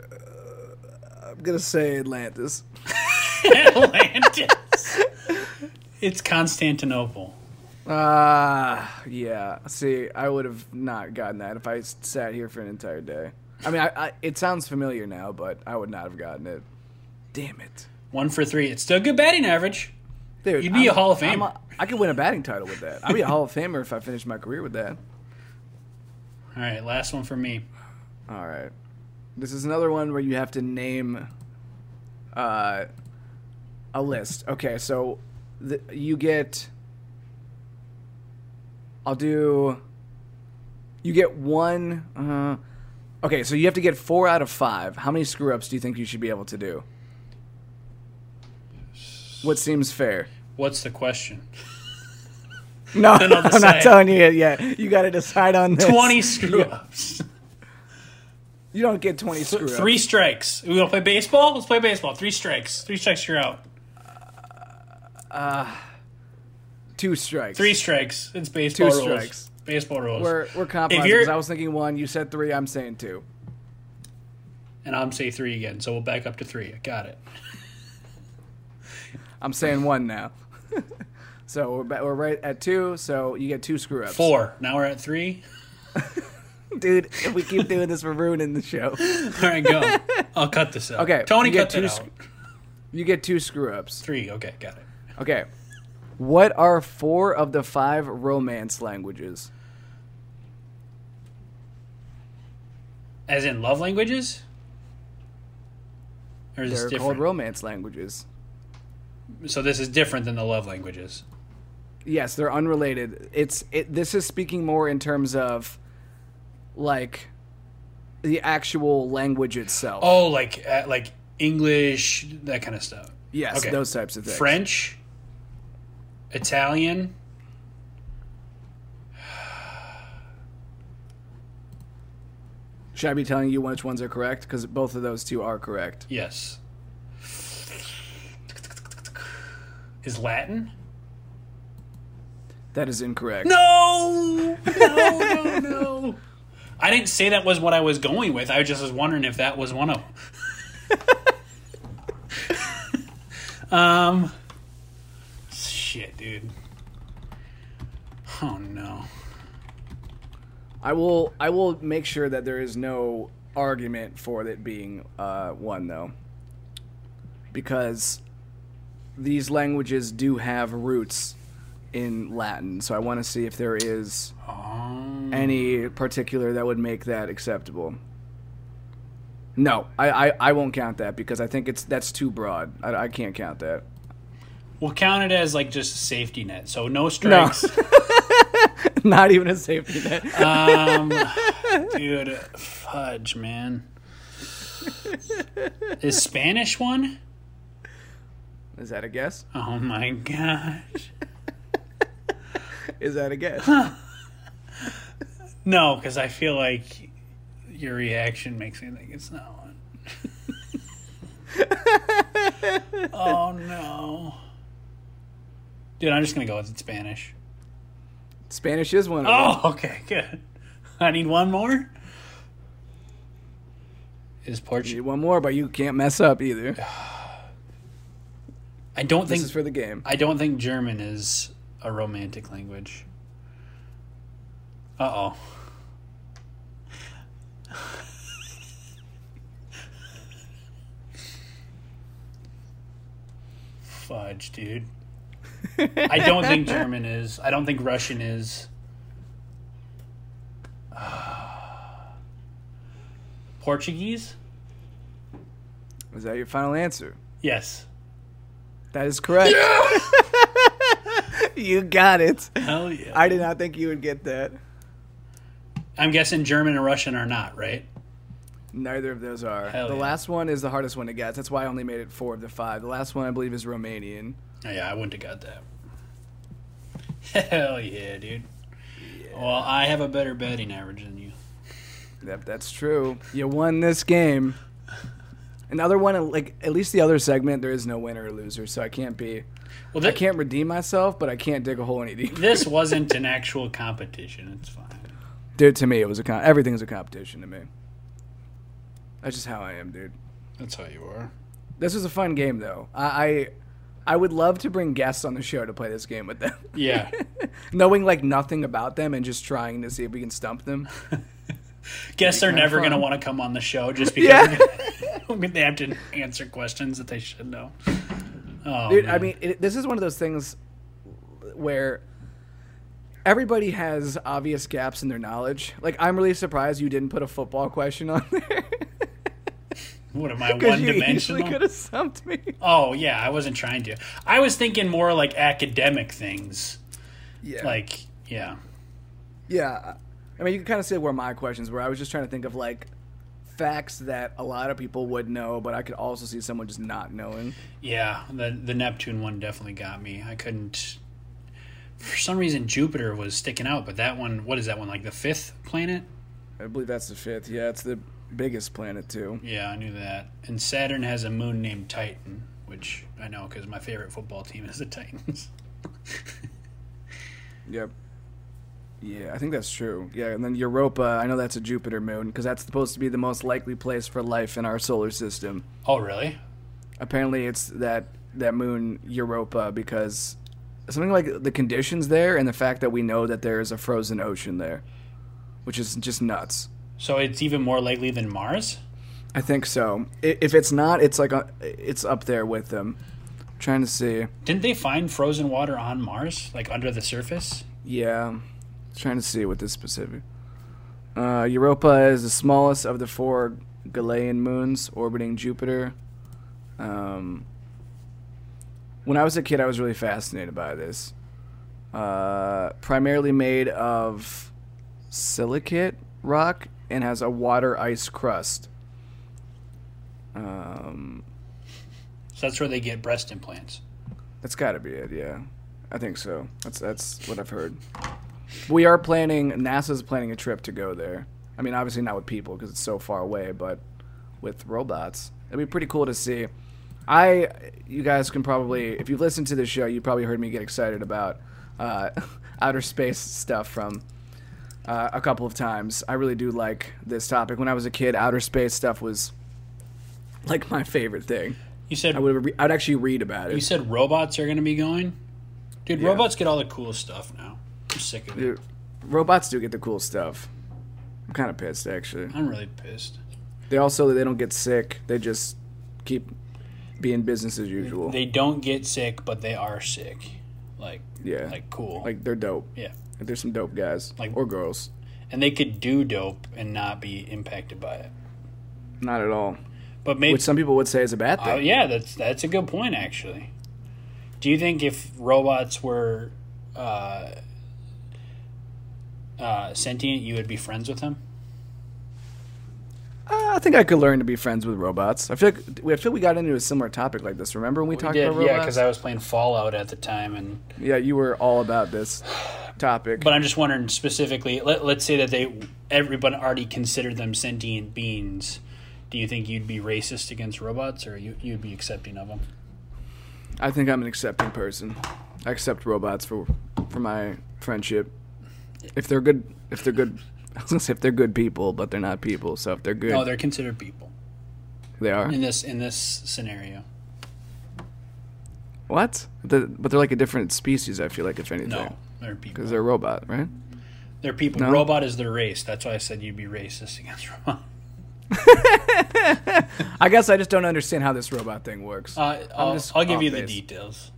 I'm gonna say Atlantis. Atlantis. it's Constantinople. Ah, yeah. See, I would have not gotten that if I sat here for an entire day. I mean, I, I, it sounds familiar now, but I would not have gotten it. Damn it, One for three. It's still a good batting average. dude! You'd be a Hall of Famer. I could win a batting title with that. I'd be a Hall of Famer if I finished my career with that. All right, last one for me. All right. This is another one where you have to name uh, a list. Okay, so the, you get. I'll do. You get one. Uh, okay, so you have to get four out of five. How many screw ups do you think you should be able to do? What seems fair? What's the question? No, I'm not telling you it yet. You got to decide on this. 20 screw ups. You don't get 20 screw ups. Three strikes. We want to play baseball? Let's play baseball. Three strikes. Three strikes, you're out. Uh, two strikes. Three strikes. It's baseball Two rules. strikes. Baseball rules. We're we're compromising because I was thinking one. You said three. I'm saying two. and I'm say three again, so we'll back up to three. I got it. I'm saying one now. So we're ba- we're right at two. So you get two screw ups. Four. Now we're at three. dude. If we keep doing this, we're ruining the show. All right, go. I'll cut this out. Okay, Tony, you get cut that two out. You get two screw ups. Three. Okay, got it. Okay. What are four of the five romance languages? As in love languages? Or is They're called different? romance languages. so this is different than the love languages. Yes, they're unrelated. It's it. This is speaking more in terms of, like, the actual language itself. Oh, like uh, like English, that kind of stuff. yes, okay. those types of things. French, Italian. Should I be telling you which ones are correct? Because both of those two are correct. Yes. Is Latin? That is incorrect. No! No, no, no. I didn't say that was what I was going with. I just was wondering if that was one of them. um, shit, dude. Oh no. I will. I will make sure that there is no argument for it being uh, one though, because these languages do have roots in Latin. So I want to see if there is. Um, any particular that would make that acceptable. No, I, I, I won't count that because I think it's that's too broad. I, I can't count that. We'll count it as like just a safety net. So no strikes. Not even a safety net. Um, dude, fudge, man. Is Spanish one? Is that a guess? Oh my gosh. Is that a guess? No, because I feel like your reaction makes me think it's not one. oh no. Dude, I'm just gonna go with it Spanish. Spanish is one of them. Oh, okay, good. I need one more. Is You Portuguese? need one more, but you can't mess up either. I don't This think this is for the game. I don't think German is a romantic language. Uh oh. Fudge, dude. I don't think German is. I don't think Russian is. Portuguese? Is that your final answer? Yes. That is correct. you got it. Hell yeah. I did not think you would get that. I'm guessing German and Russian are not, right? Neither of those are. Hell the yeah. last one is the hardest one to guess. That's why I only made it four of the five. The last one, I believe, is Romanian. Oh, yeah, I wouldn't have got that. Hell yeah, dude. Well, I have a better betting average than you. That, that's true. You won this game. Another one, like at least the other segment, there is no winner or loser, so I can't be. Well, I can't redeem myself, but I can't dig a hole any deeper. this wasn't an actual competition. It's fine. Dude, to me, it was a con- everything's a competition to me. That's just how I am, dude. That's how you are. This was a fun game, though. I, I, I would love to bring guests on the show to play this game with them. Yeah. Knowing like nothing about them and just trying to see if we can stump them. Guests are never going to want to come on the show just because Yeah. they have to answer questions that they should know. Oh, Dude, I mean, it, this is one of those things where everybody has obvious gaps in their knowledge. Like, I'm really surprised you didn't put a football question on there. what am I, one you dimensional? could have stumped me. Oh, yeah, I wasn't trying to. I was thinking more like academic things. Yeah. Like, yeah. yeah. I mean, you can kind of see where my questions were. I was just trying to think of, like, facts that a lot of people would know, but I could also see someone just not knowing. Yeah, the the Neptune one definitely got me. I couldn't. For some reason, Jupiter was sticking out, but that one, what is that one? Like the fifth planet? I believe that's the fifth. Yeah, it's the biggest planet, too. Yeah, I knew that. And Saturn has a moon named Titan, which I know because my favorite football team is the Titans. Yep. Yeah, I think that's true. Yeah, and then Europa, I know that's a Jupiter moon because that's supposed to be the most likely place for life in our solar system. oh, really? Apparently, it's that that moon Europa because something like the conditions there and the fact that we know that there is a frozen ocean there, which is just nuts. So it's even more likely than Mars? I think so. If it's not, it's like a, it's up there with them. I'm trying to see. Didn't they find frozen water on Mars, like under the surface? Yeah, trying to see what this specific. Uh, Europa is the smallest of the four Galilean moons orbiting Jupiter. Um, when I was a kid, I was really fascinated by this. Uh, primarily made of silicate rock and has a water ice crust. Um, So that's where they get breast implants. That's got to be it. Yeah, I think so. That's that's what I've heard. We are planning. NASA's planning a trip to go there. I mean, obviously not with people because it's so far away, but with robots, it'd be pretty cool to see. I, you guys can probably, if you've listened to the show, you probably heard me get excited about uh, outer space stuff from uh, a couple of times. I really do like this topic. When I was a kid, outer space stuff was like my favorite thing. You said I would, re- I'd actually read about it. you said robots are going to be going. Dude, Yeah. robots get all the cool stuff now. I'm sick of it. Robots do get the cool stuff. I'm kind of pissed actually. I'm really pissed. They also they don't get sick. They just keep being business as usual. They don't get sick, but they are sick. Like, yeah, like cool. like they're dope. yeah. Like, there's some dope guys Like- or girls. and they could do dope and not be impacted by it. Not at all. But maybe Which some people would say is a bad Oh thing. yeah, that's that's a good point actually. Do you think if robots were uh, uh, sentient, you would be friends with them? Uh, I think I could learn to be friends with robots. I feel like, I feel we got into a similar topic like this. Remember when we, talked about yeah, because I was playing Fallout at the time, and yeah, you were all about this topic. but I'm just wondering specifically. Let, let's say that they everyone already considered them sentient beings. Do you think you'd be racist against robots, or you you'd be accepting of them? I think I'm an accepting person. I accept robots for for my friendship. If they're good, if they're good, I was gonna say if they're good people, but they're not people. So if they're good, No, they're considered people they are. in this in this scenario. What? The, but they're like a different species. I feel like if anything, No, they're people. because they're a robot, right? They're people. No? Robot is their race. That's why I said you'd be racist against robot. I guess I just don't understand how this robot thing works. Uh, I'll, I'll give you the details,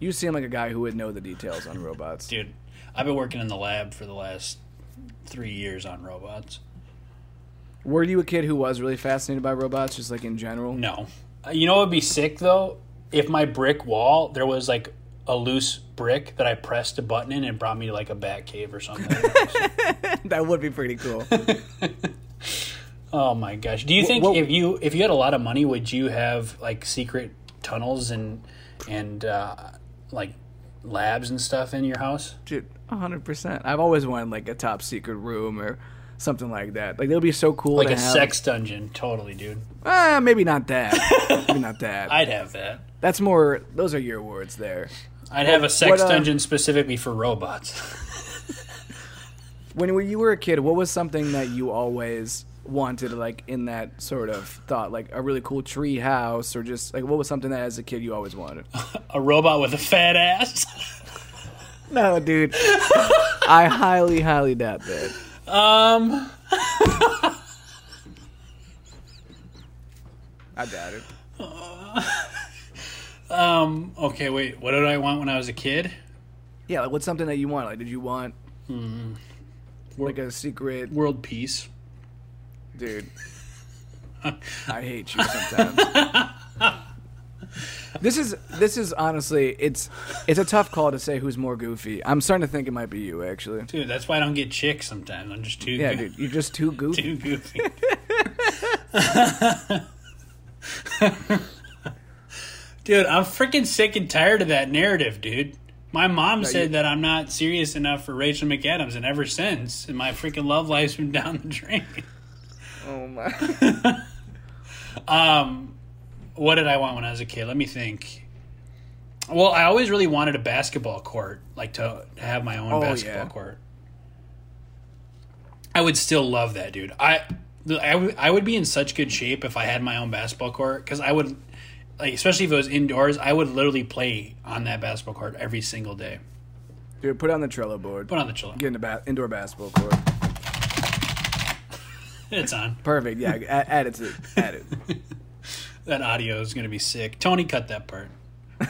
you seem like a guy who would know the details on robots. dude. I've been working in the lab for the last three years on robots. Were you a kid who was really fascinated by robots, just like in general? No, Uh, you know what would be sick though? If my brick wall there was like a loose brick that I pressed a button in and it brought me to like a bat cave or something. that would be pretty cool. oh my gosh! Do you think what- if you if you had a lot of money, would you have like secret tunnels and and uh, like labs and stuff in your house? Dude, hundred percent. I've always wanted like a top secret room or something like that. Like it would be so cool. Like a have. sex dungeon, totally, dude. Ah, maybe not that. maybe not that. I'd have that. That's more. Those are your words there. I'd have a sex what, uh, dungeon specifically for robots. When you were a kid, what was something that you always wanted, like in that sort of thought, like a really cool tree house, or just like what was something that as a kid you always wanted? a robot with a fat ass. no, dude. I highly, highly doubt that. um, I doubt it. um. Okay, wait. What did I want when I was a kid? Yeah, like what's something that you want? Like, did you want like a secret, World peace. Dude? I hate you sometimes. this is this is honestly it's it's a tough call to say who's more goofy. I'm starting to think it might be you actually. Dude, that's why I don't get chicks sometimes. I'm just too Yeah, goo- dude, you're just too goofy. too goofy. dude, I'm freaking sick and tired of that narrative, dude. My mom said you- that I'm not serious enough for Rachel McAdams, and ever since, and my freaking love life's been down the drain. Oh my. Um, what did I want when I was a kid? Let me think. Well, I always really wanted a basketball court, like to have my own Oh, basketball yeah. court. I would still love that, dude. I, I, would- I would be in such good shape if I had my own basketball court because I would, like, especially if it was indoors, I would literally play on that basketball court every single day. Dude, put it on the Trello board. Put on the chill. Get in the ba- indoor basketball court. It's on. Perfect. Yeah, add, it to add it. That audio is gonna be sick. Tony, cut that part.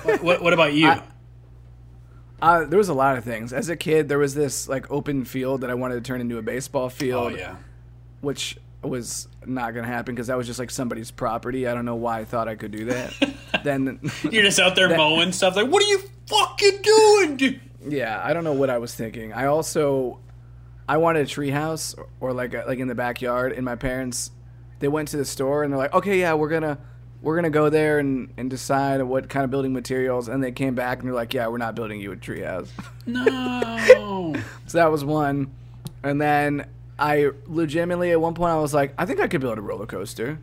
what, what, what about you? I- Uh, there was a lot of things. As a kid, there was this like open field that I wanted to turn into a baseball field. oh yeah. which was not gonna happen because that was just like somebody's property. I don't know why I thought I could do that. then, You're just out there mowing stuff. Like, what are you fucking doing, dude? yeah, I don't know what I was thinking. I also, I wanted a tree house or like a, like in the backyard. And my parents, they went to the store and they're like, okay, yeah, we're gonna we're gonna go there and, and decide what kind of building materials. And they came back and they're like, yeah, we're not building you a tree house. No. So that was one. And then I legitimately at one point I was like, I think I could build a roller coaster.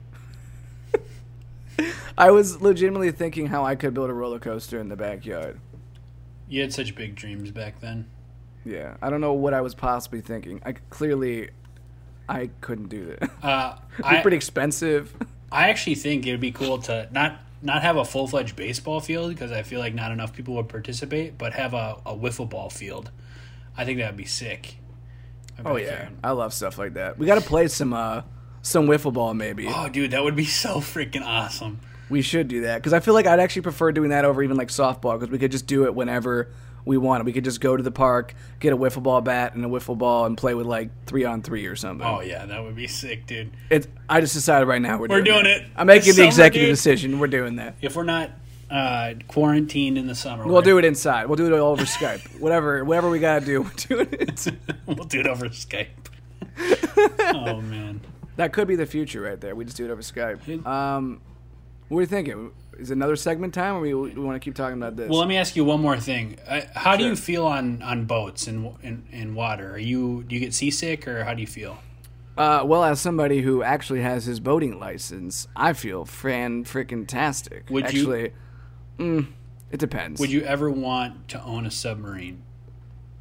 I was legitimately thinking how I could build a roller coaster in the backyard. you had such big dreams back then. Yeah, I don't know what I was possibly thinking. I clearly I couldn't do that. Uh, It'd be I, pretty expensive. I actually think it would be cool to not not have a full fledged baseball field because I feel like not enough people would participate, but have a, a wiffle ball field. I think that would be sick. I'd Oh like, yeah, I love stuff like that. We got to play some uh some wiffle ball maybe. Oh, dude, that would be so freaking awesome. We should do that because I feel like I'd actually prefer doing that over even like softball because we could just do it whenever we wanted. We could just go to the park, get a wiffle ball bat and a wiffle ball, and play with like three on three or something. Oh yeah, that would be sick, dude. It, I just decided right now we're We're doing, doing it. I'm making the summer, executive dude. decision. We're doing that. If we're not uh, quarantined in the summer, We'll do it inside. We'll do it all over Skype. Whatever, whatever we gotta do, we're doing it. we'll do it over Skype. oh man. That could be the future right there. We just do it over Skype. Um, what are you thinking? Is it another segment time, or we, we want to keep talking about this? Well, let me ask you one more thing. Uh, how do you feel on, on boats and in, in water? Are you do you get seasick or how do you feel? Uh, well, as somebody who actually has his boating license, I feel fan freaking tastic. Would you- actually, mm, it depends. Would you ever want to own a submarine?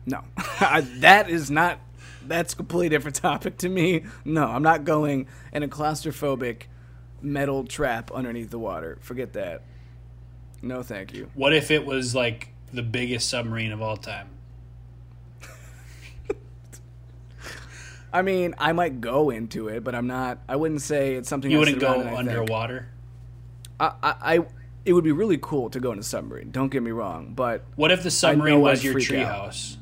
No, that is not. That's a completely different topic to me. No, I'm not going in a claustrophobic metal trap underneath the water. Forget that. No, thank you. What if it was like the biggest submarine of all time? I mean, I might go into it, but I'm not. I wouldn't say it's something You wouldn't go and I think. underwater. I, I, I, it would be really cool to go in a submarine. Don't get me wrong, but What if the submarine was I'd your treehouse?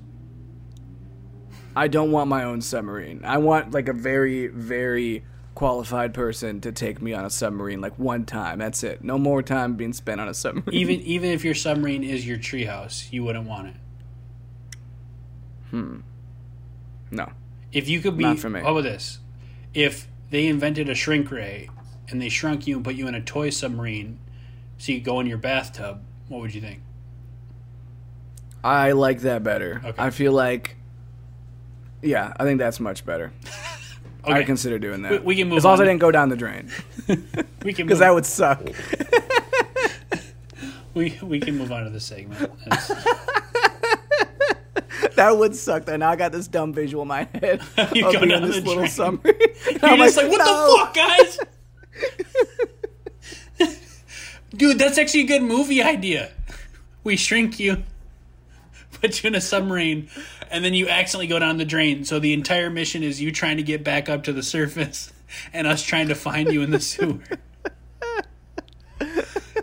I don't want my own submarine. I want like a very, very qualified person to take me on a submarine like one time. That's it. No more time being spent on a submarine. Even even if your submarine is your treehouse, you wouldn't want it. Hmm. No. If you could be, Not for me. how about this? If they invented a shrink ray and they shrunk you and put you in a toy submarine, so you go in your bathtub, what would you think? I like that better. Okay. I feel like yeah, I think that's much better. Okay, I'd consider doing that. We- we can move as long as I didn't go down the drain, we can because that would suck. we we can move on to the segment. That would suck. Though now I got this dumb visual in my head of You go down this little drain. submarine. You're I'm just like, what "No." the fuck, guys? Dude, that's actually a good movie idea. We shrink you, put you in a submarine, and then you accidentally go down the drain. So the entire mission is you trying to get back up to the surface and us trying to find you in the sewer.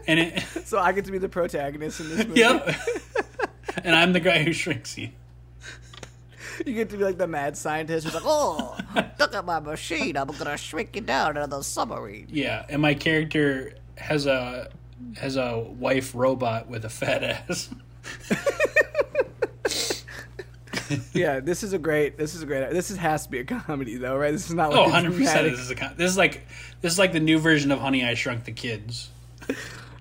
And it, So I get to be the protagonist in this movie. yep. And I'm the guy who shrinks you. You get to be like the mad scientist who's like, Oh, look at my machine. I'm gonna shrink you down into the submarine. Yeah, and my character has a has a wife robot with a fat ass. yeah, this is a great, this is a great, this is, has to be a comedy though, right? This is not Oh, like a 100 percent. This is a this is like this is like the new version of Honey I Shrunk the Kids.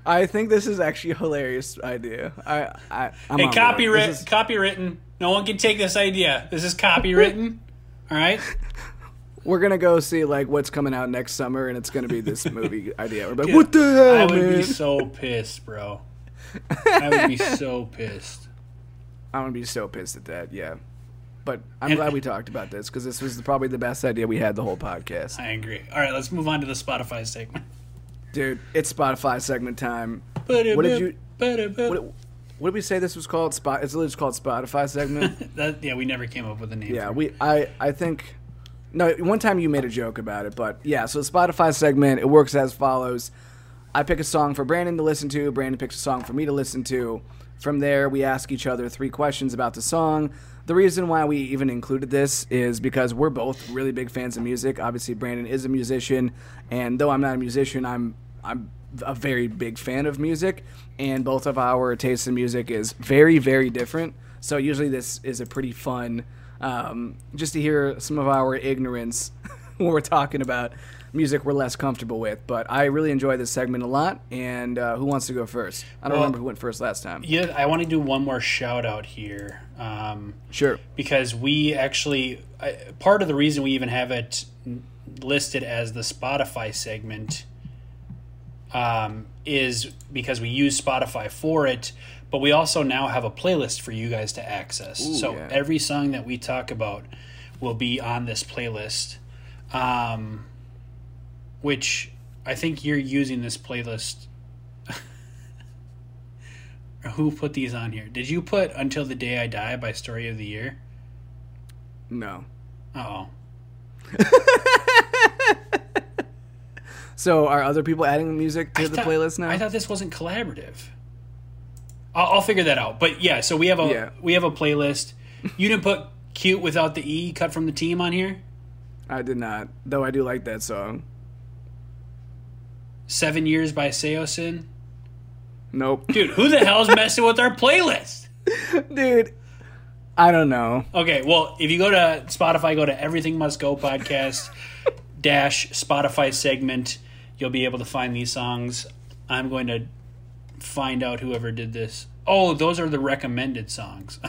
I think this is actually a hilarious idea. I, I, I'm Hey, copyright, is- copywritten. No one can take this idea. This is copywritten. All right. we're gonna go see like what's coming out next summer, and it's gonna be this movie idea. We're like, what the hell, I would man? be so pissed, bro. I would be so pissed. I'm gonna be so pissed at that. Yeah, but I'm And- glad we talked about this because this was probably the best idea we had the whole podcast. I agree. All right, let's move on to the Spotify segment. Dude, it's Spotify segment time. What did you? What, What, did we say this was called? Spot. It's literally just called Spotify segment. that, yeah, we never came up with a name. yeah, we. I. I think. No, one time you made a joke about it, but yeah. So the Spotify segment it works as follows: I pick a song for Brandon to listen to. Brandon picks a song for me to listen to. From there, we ask each other three questions about the song. The reason why we even included this is because we're both really big fans of music. Obviously, Brandon is a musician, and though I'm not a musician, I'm I'm a very big fan of music, and both of our tastes in music is very very different. So usually this is a pretty fun, um, just to hear some of our ignorance when we're talking about music we're less comfortable with. But I really enjoy this segment a lot. And uh, who wants to go first? I don't Well- remember who went first last time. Yeah, I want to do one more shout out here. Um, Sure. because we actually I, part of the reason we even have it listed as the Spotify segment um, is because we use Spotify for it, but we also now have a playlist for you guys to access. Ooh, so yeah. every song that we talk about will be on this playlist, um, which I think you're using this playlist. Who put these on here? Did you put "Until the Day I Die" by Story of the Year? No. Oh, So are other people adding music to I the thought- playlist now? I thought this wasn't collaborative. I'll, I'll figure that out. But yeah, so we have a Yeah. we have a playlist. You didn't put "cute" without the e cut from the team on here. I did not, though. I do like that song. Seven years by Saosin. Nope, Dude, who the hell's messing with our playlist? dude. I don't know. Okay, well, if you go to Spotify, go to Everything Must Go podcast dash Spotify segment. You'll be able to find these songs. I'm going to find out whoever did this. Oh, those are the recommended songs.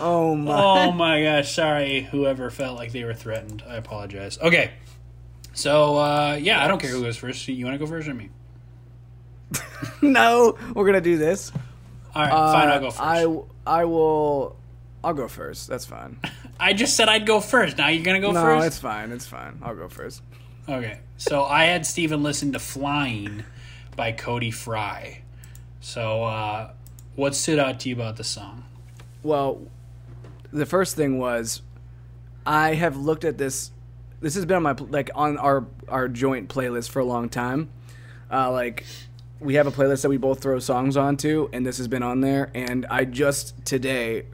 Oh my. oh my gosh, sorry, whoever felt like they were threatened. I apologize. Okay, so uh, yeah, I don't care who goes first. You want to go first or me? No, we're gonna do this. All right, fine, I'll Uh, go first. I I will. I'll go first. That's fine. I just said I'd go first. Now you're gonna go no, first. it's fine. It's fine. I'll go first. Okay, so I had Steven listen to "Flying" by Cody Fry. So, uh, what stood out to you about the song? Well, the first thing was I have looked at this. This has been on my like on our our joint playlist for a long time. Uh, like we have a playlist that we both throw songs onto, and this has been on there. And I just today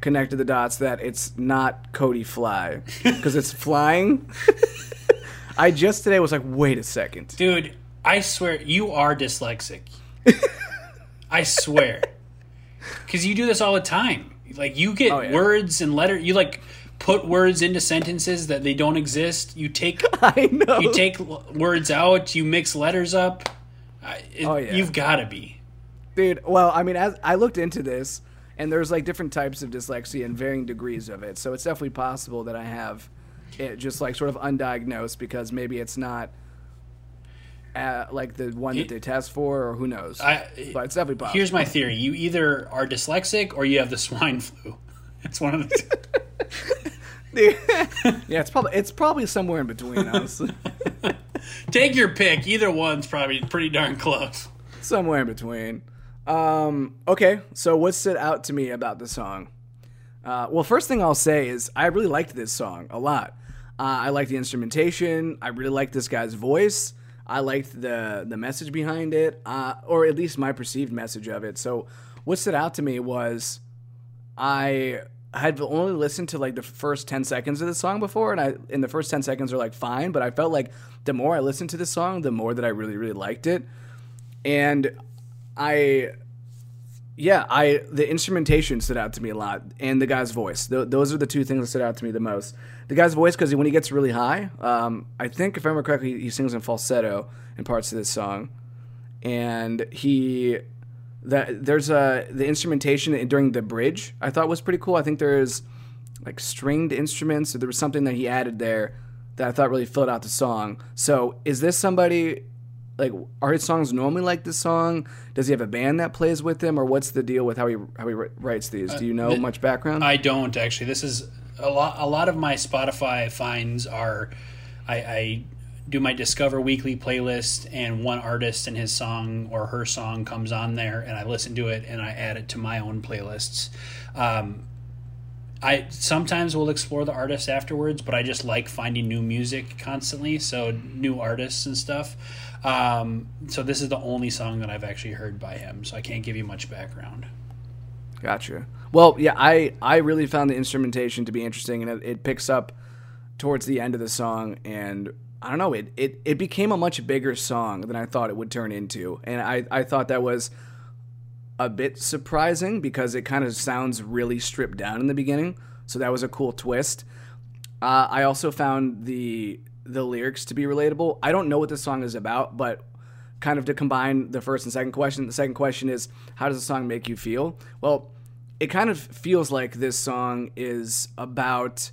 connected the dots that it's not Cody Fly because it's flying. I just today was like, wait a second. Dude, I swear you are dyslexic. I swear. Because you do this all the time. Like, you get Oh, yeah. words and letter. You, like, put words into sentences that they don't exist. You take I know. you take words out. You mix letters up. It- Oh, yeah. You've got to be. Dude, well, I mean, as I looked into this, and there's like different types of dyslexia and varying degrees of it. So it's definitely possible that I have it just like sort of undiagnosed because maybe it's not uh, like the one that they test for, or who knows. I, but it's definitely possible. Here's my theory: you either are dyslexic or you have the swine flu. It's one of the. Yeah, it's probably it's probably somewhere in between, honestly. Take your pick. Either one's probably pretty darn close. somewhere in between. Um, okay, so what stood out to me about the song? Uh, well, first thing I'll say is I really liked this song a lot. Uh, I liked the instrumentation. I really liked this guy's voice. I liked the the message behind it, uh, or at least my perceived message of it. So, what stood out to me was I had only listened to like the first 10 seconds of the song before and I in the first 10 seconds are like fine but I felt like the more I listened to the song the more that I really really liked it. And I yeah I the instrumentation stood out to me a lot and the guy's voice. Th- those are the two things that stood out to me the most. The guy's voice because when he gets really high um, I think if I remember correctly he sings in falsetto in parts of this song. And he that there's a the instrumentation during the bridge I thought was pretty cool. I think there's like stringed instruments. Or there was something that he added there that I thought really filled out the song. So is this somebody like are his songs normally like this song? Does he have a band that plays with him, or what's the deal with how he how he writes these? Uh, Do you know th- much background? I don't actually. This is a lot. A lot of my Spotify finds are, I, I do my Discover Weekly playlist, and one artist and his song or her song comes on there, and I listen to it, and I add it to my own playlists. Um, I sometimes will explore the artist afterwards, but I just like finding new music constantly, so new artists and stuff. Um, so this is the only song that I've actually heard by him, so I can't give you much background. Gotcha. Well, yeah, I I really found the instrumentation to be interesting, and it, it picks up towards the end of the song, and I don't know, it, it it became a much bigger song than I thought it would turn into, and I I thought that was a bit surprising because it kind of sounds really stripped down in the beginning, so that was a cool twist. Uh, I also found the the lyrics to be relatable. I don't know what this song is about, but kind of to combine the first and second question. The second question is, how does the song make you feel? Well, it kind of feels like this song is about,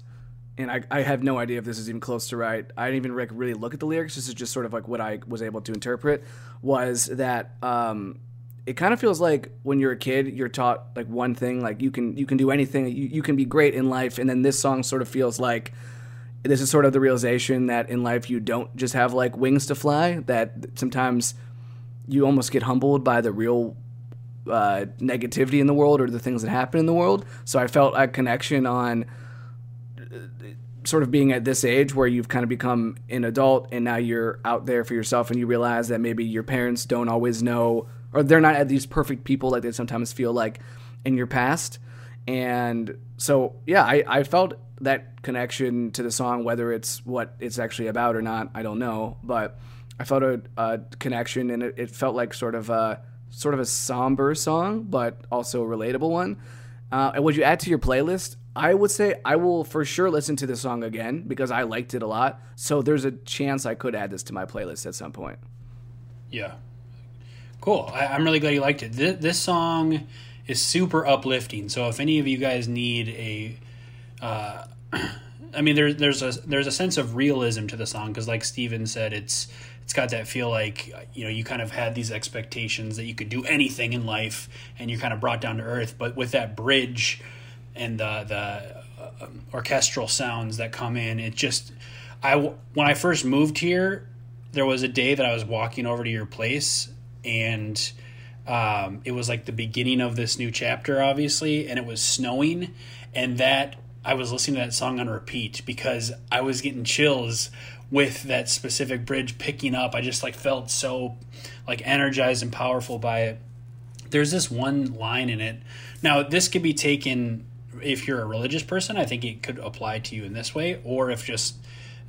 and I, I have no idea if this is even close to right. I didn't even like really look at the lyrics. This is just sort of like what I was able to interpret. Was that um, it kind of feels like when you're a kid, you're taught like one thing, like you can you can do anything, you, you can be great in life, and then this song sort of feels like this is sort of the realization that in life you don't just have like wings to fly that sometimes you almost get humbled by the real uh, negativity in the world or the things that happen in the world so i felt a connection on sort of being at this age where you've kind of become an adult and now you're out there for yourself and you realize that maybe your parents don't always know or they're not these perfect people like they sometimes feel like in your past. And so, yeah, I, I felt that connection to the song, whether it's what it's actually about or not, I don't know. But I felt a, a connection and it, it, felt like sort of a sort of a somber song, but also a relatable one. Uh, and would you add to your playlist? I would say I will for sure listen to the song again because I liked it a lot. So there's a chance I could add this to my playlist at some point. Yeah. Cool. I, am really glad you liked it. This, this, song is super uplifting. So if any of you guys need a, uh, I mean, there's there's a there's a sense of realism to the song because, like Steven said, it's it's got that feel like you know you kind of had these expectations that you could do anything in life, and you're kind of brought down to earth. But with that bridge and the the uh, orchestral sounds that come in. It just I when I first moved here, there was a day that I was walking over to your place and um, it was like the beginning of this new chapter, obviously, and it was snowing, and that I was listening to that song on repeat because I was getting chills with that specific bridge picking up. I just like felt so like energized and powerful by it. There's this one line in it. Now, this could be taken if you're a religious person, I think it could apply to you in this way, or if just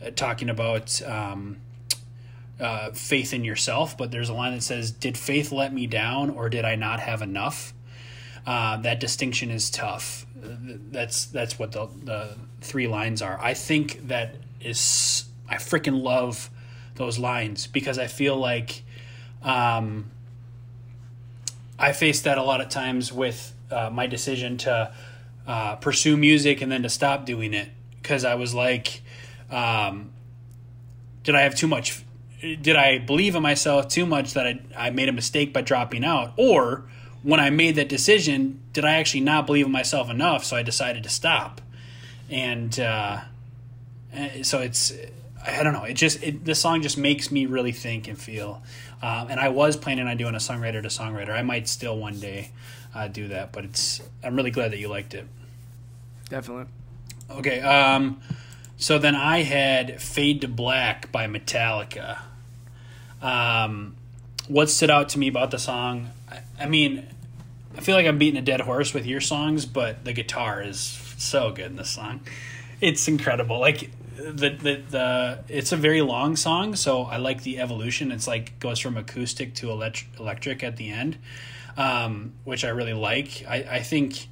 uh, talking about um, uh, faith in yourself. But there's a line that says, "Did faith let me down, or did I not have enough?" Uh, that distinction is tough. That's that's what the the three lines are. I think that is I freaking love those lines because I feel like um, I face that a lot of times with uh, my decision to uh, pursue music and then to stop doing it because I was like, um, did I have too much? Did I believe in myself too much that I, I made a mistake by dropping out? Or when I made that decision, did I actually not believe in myself enough so I decided to stop? And uh, eh, so it's, I don't know, it just, it, the song just makes me really think and feel. Um, and I was planning on doing a songwriter to songwriter. I might still one day uh, do that. But it's I'm really glad that you liked it. Definitely. Okay. Um, so then I had "Fade to Black" by Metallica. Um, what stood out to me about the song? I, I mean, I feel like I'm beating a dead horse with your songs, but the guitar is so good in this song. It's incredible. Like the, the the it's a very long song, so I like the evolution. It's like goes from acoustic to electric electric at the end um, which I really like. I, I think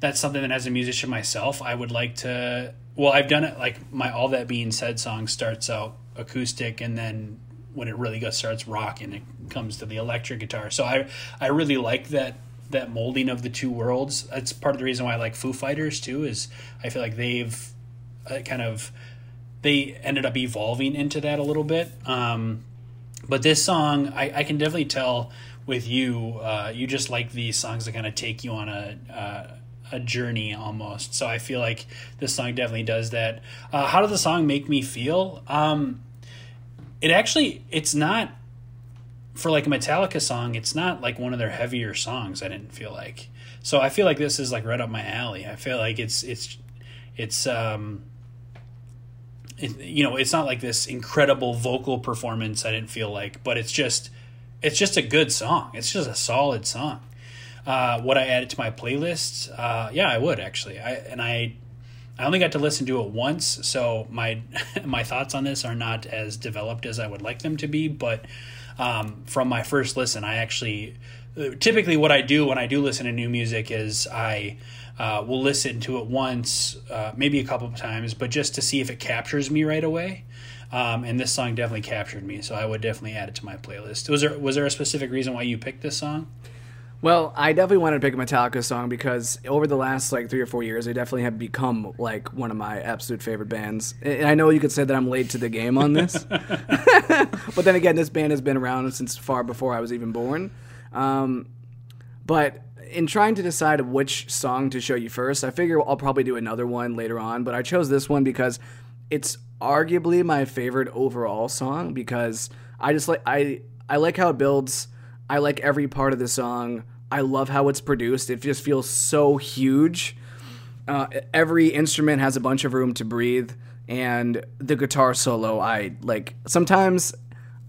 that's something that as a musician myself, I would like to. Well, I've done it like my All That Being Said song starts out acoustic, and then when it really goes starts rocking, it comes to the electric guitar. So I I really like that that molding of the two worlds. That's part of the reason why I like Foo Fighters too. Is I feel like they've uh, kind of they ended up evolving into that a little bit. Um, but this song, I, I can definitely tell with you, uh, you just like these songs that kind of take you on a uh, a journey almost. So I feel like this song definitely does that. Uh, how did the song make me feel? Um, it actually, it's not for like a Metallica song. It's not like one of their heavier songs. I didn't feel like. So I feel like this is like right up my alley. I feel like it's it's it's um. It, you know, it's not like this incredible vocal performance. I didn't feel like, but it's just it's just a good song. It's just a solid song. Uh, would I add it to my playlist? Uh, yeah, I would actually. I and I, I only got to listen to it once, so my my thoughts on this are not as developed as I would like them to be. But um, from my first listen, I actually typically what I do when I do listen to new music is I uh, will listen to it once, uh, maybe a couple of times, but just to see if it captures me right away. Um, and this song definitely captured me, so I would definitely add it to my playlist. Was there was there a specific reason why you picked this song? Well, I definitely wanted to pick a Metallica song because over the last like three or four years, they definitely have become like one of my absolute favorite bands. And I know you could say that I'm late to the game on this, but then again, this band has been around since far before I was even born. Um, but in trying to decide which song to show you first, I figure I'll probably do another one later on. But I chose this one because it's arguably my favorite overall song because I just like I I like how it builds. I like every part of the song. I love how it's produced. It just feels so huge. Uh, every instrument has a bunch of room to breathe. and the guitar solo. I like sometimes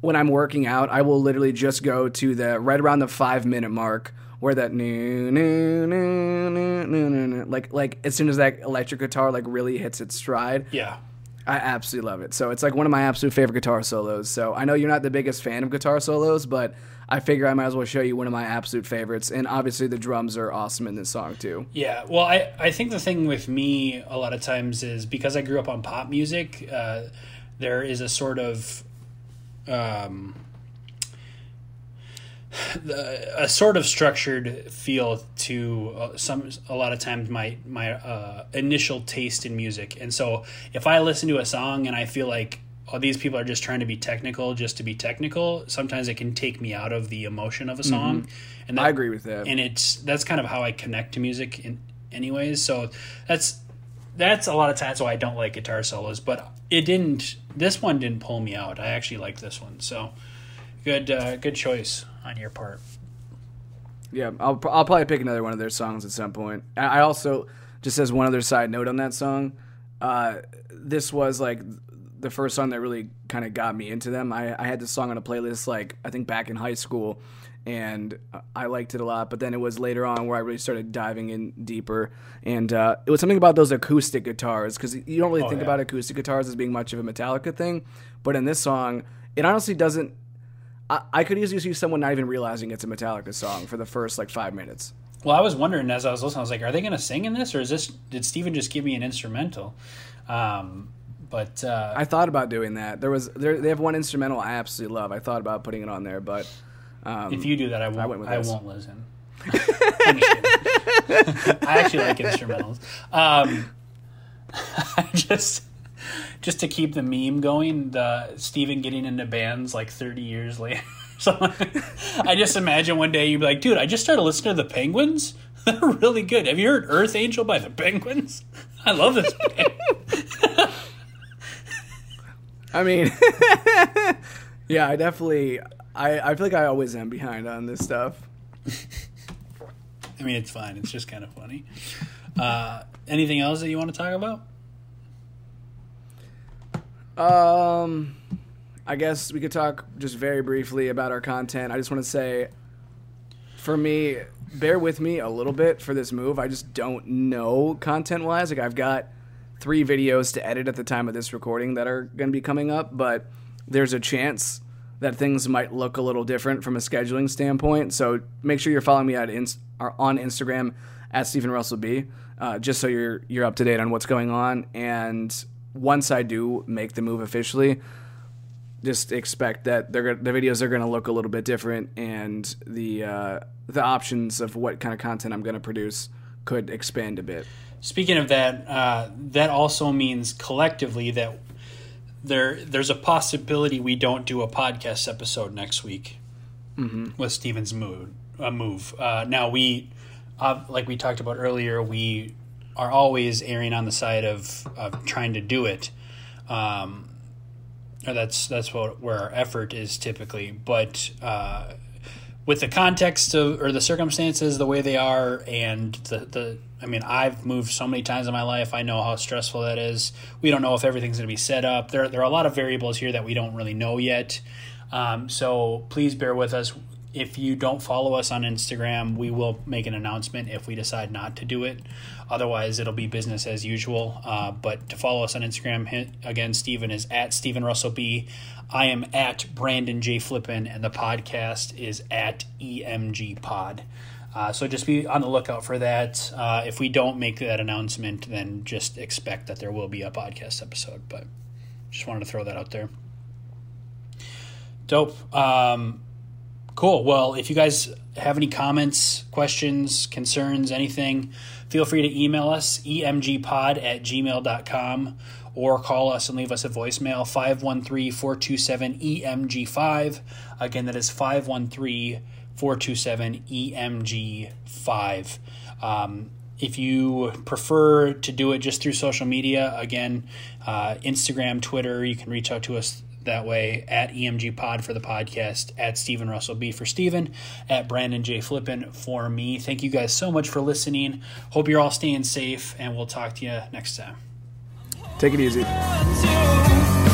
when I'm working out, I will literally just go to the right around the five minute mark where that new new new new new like like as soon as that electric guitar like really hits its stride, Yeah. I absolutely love it. So it's like one of my absolute favorite guitar solos. So I know you're not the biggest fan of guitar solos, but I figure I might as well show you one of my absolute favorites. And obviously the drums are awesome in this song too. Yeah, well, I, I think the thing with me a lot of times is because I grew up on pop music, uh, there is a sort of um, a sort of structured feel to uh, some a lot of times my my uh, initial taste in music, and so if I listen to a song and I feel like oh, these people are just trying to be technical just to be technical, sometimes it can take me out of the emotion of a song. And that, I agree with that. and it's that's kind of how I connect to music in anyways. So that's that's a lot of times why I don't like guitar solos, but it didn't. This one didn't pull me out. I actually like this one. So good, uh, good choice on your part. Yeah, I'll I'll probably pick another one of their songs at some point. I also just as one other side note on that song, uh, this was like the first song that really kind of got me into them. I, I had this song on a playlist like I think back in high school, and I liked it a lot. But then it was later on where I really started diving in deeper, and uh, it was something about those acoustic guitars because you don't really think yeah. about acoustic guitars as being much of a Metallica thing, but in this song, it honestly doesn't. I, I could easily see someone not even realizing it's a Metallica song for the first like five minutes. Well, I was wondering as I was listening, I was like, are they going to sing in this, or is this did Steven just give me an instrumental? Um, but uh, I thought about doing that. There was there, they have one instrumental I absolutely love. I thought about putting it on there, but um, if you do that, I won't. I, went with this. won't listen. I'm just kidding. I actually like instrumentals. Um, I just just to keep the meme going, the Steven getting into bands like 30 years later. So I just imagine one day you'd be like, dude, I just started listening to the Penguins. They're really good. Have you heard Earth Angel by the Penguins? I love this band. I mean, yeah, I definitely. I, I feel like I always am behind on this stuff. I mean, it's fine. It's just kind of funny. Uh, anything else that you want to talk about? Um, I guess we could talk just very briefly about our content. I just want to say, for me, bear with me a little bit for this move. I just don't know content wise. Like I've got three videos to edit at the time of this recording that are going to be coming up, but there's a chance that things might look a little different from a scheduling standpoint. So make sure you're following me at on Instagram at Stephen Russell B, uh, just so you're you're up to date on what's going on. And once I do make the move officially, just expect that they're the videos are going to look a little bit different, and the uh, the options of what kind of content I'm going to produce could expand a bit. Speaking of that, uh, that also means collectively that there there's a possibility we don't do a podcast episode next week with Steven's mood uh, move. Uh, now we, uh, like we talked about earlier, we are always erring on the side of, of trying to do it. Um, that's that's what where our effort is typically, but. Uh, with the context of or the circumstances the way they are and the the I mean I've moved so many times in my life I know how stressful that is we don't know if everything's going to be set up there there are a lot of variables here that we don't really know yet um, so please bear with us if you don't follow us on Instagram we will make an announcement if we decide not to do it otherwise it'll be business as usual uh, but to follow us on Instagram again Steven is at Steven Russell B I am at Brandon J. Flippin, and the podcast is at EMG Pod. Uh, so just be on the lookout for that. Uh, if we don't make that announcement, then just expect that there will be a podcast episode. But just wanted to throw that out there. Dope. Um, cool. Well, if you guys have any comments, questions, concerns, anything, feel free to email us, emgpod at gmail.com, or call us and leave us a voicemail, 513 427 EMG5. Again, that is 513 427 EMG5. Um, if you prefer to do it just through social media, again, uh, Instagram, Twitter, you can reach out to us that way at EMG Pod for the podcast, at Stephen Russell B for Stephen, at Brandon J. Flippin for me. Thank you guys so much for listening. Hope you're all staying safe, and we'll talk to you next time. Take it easy.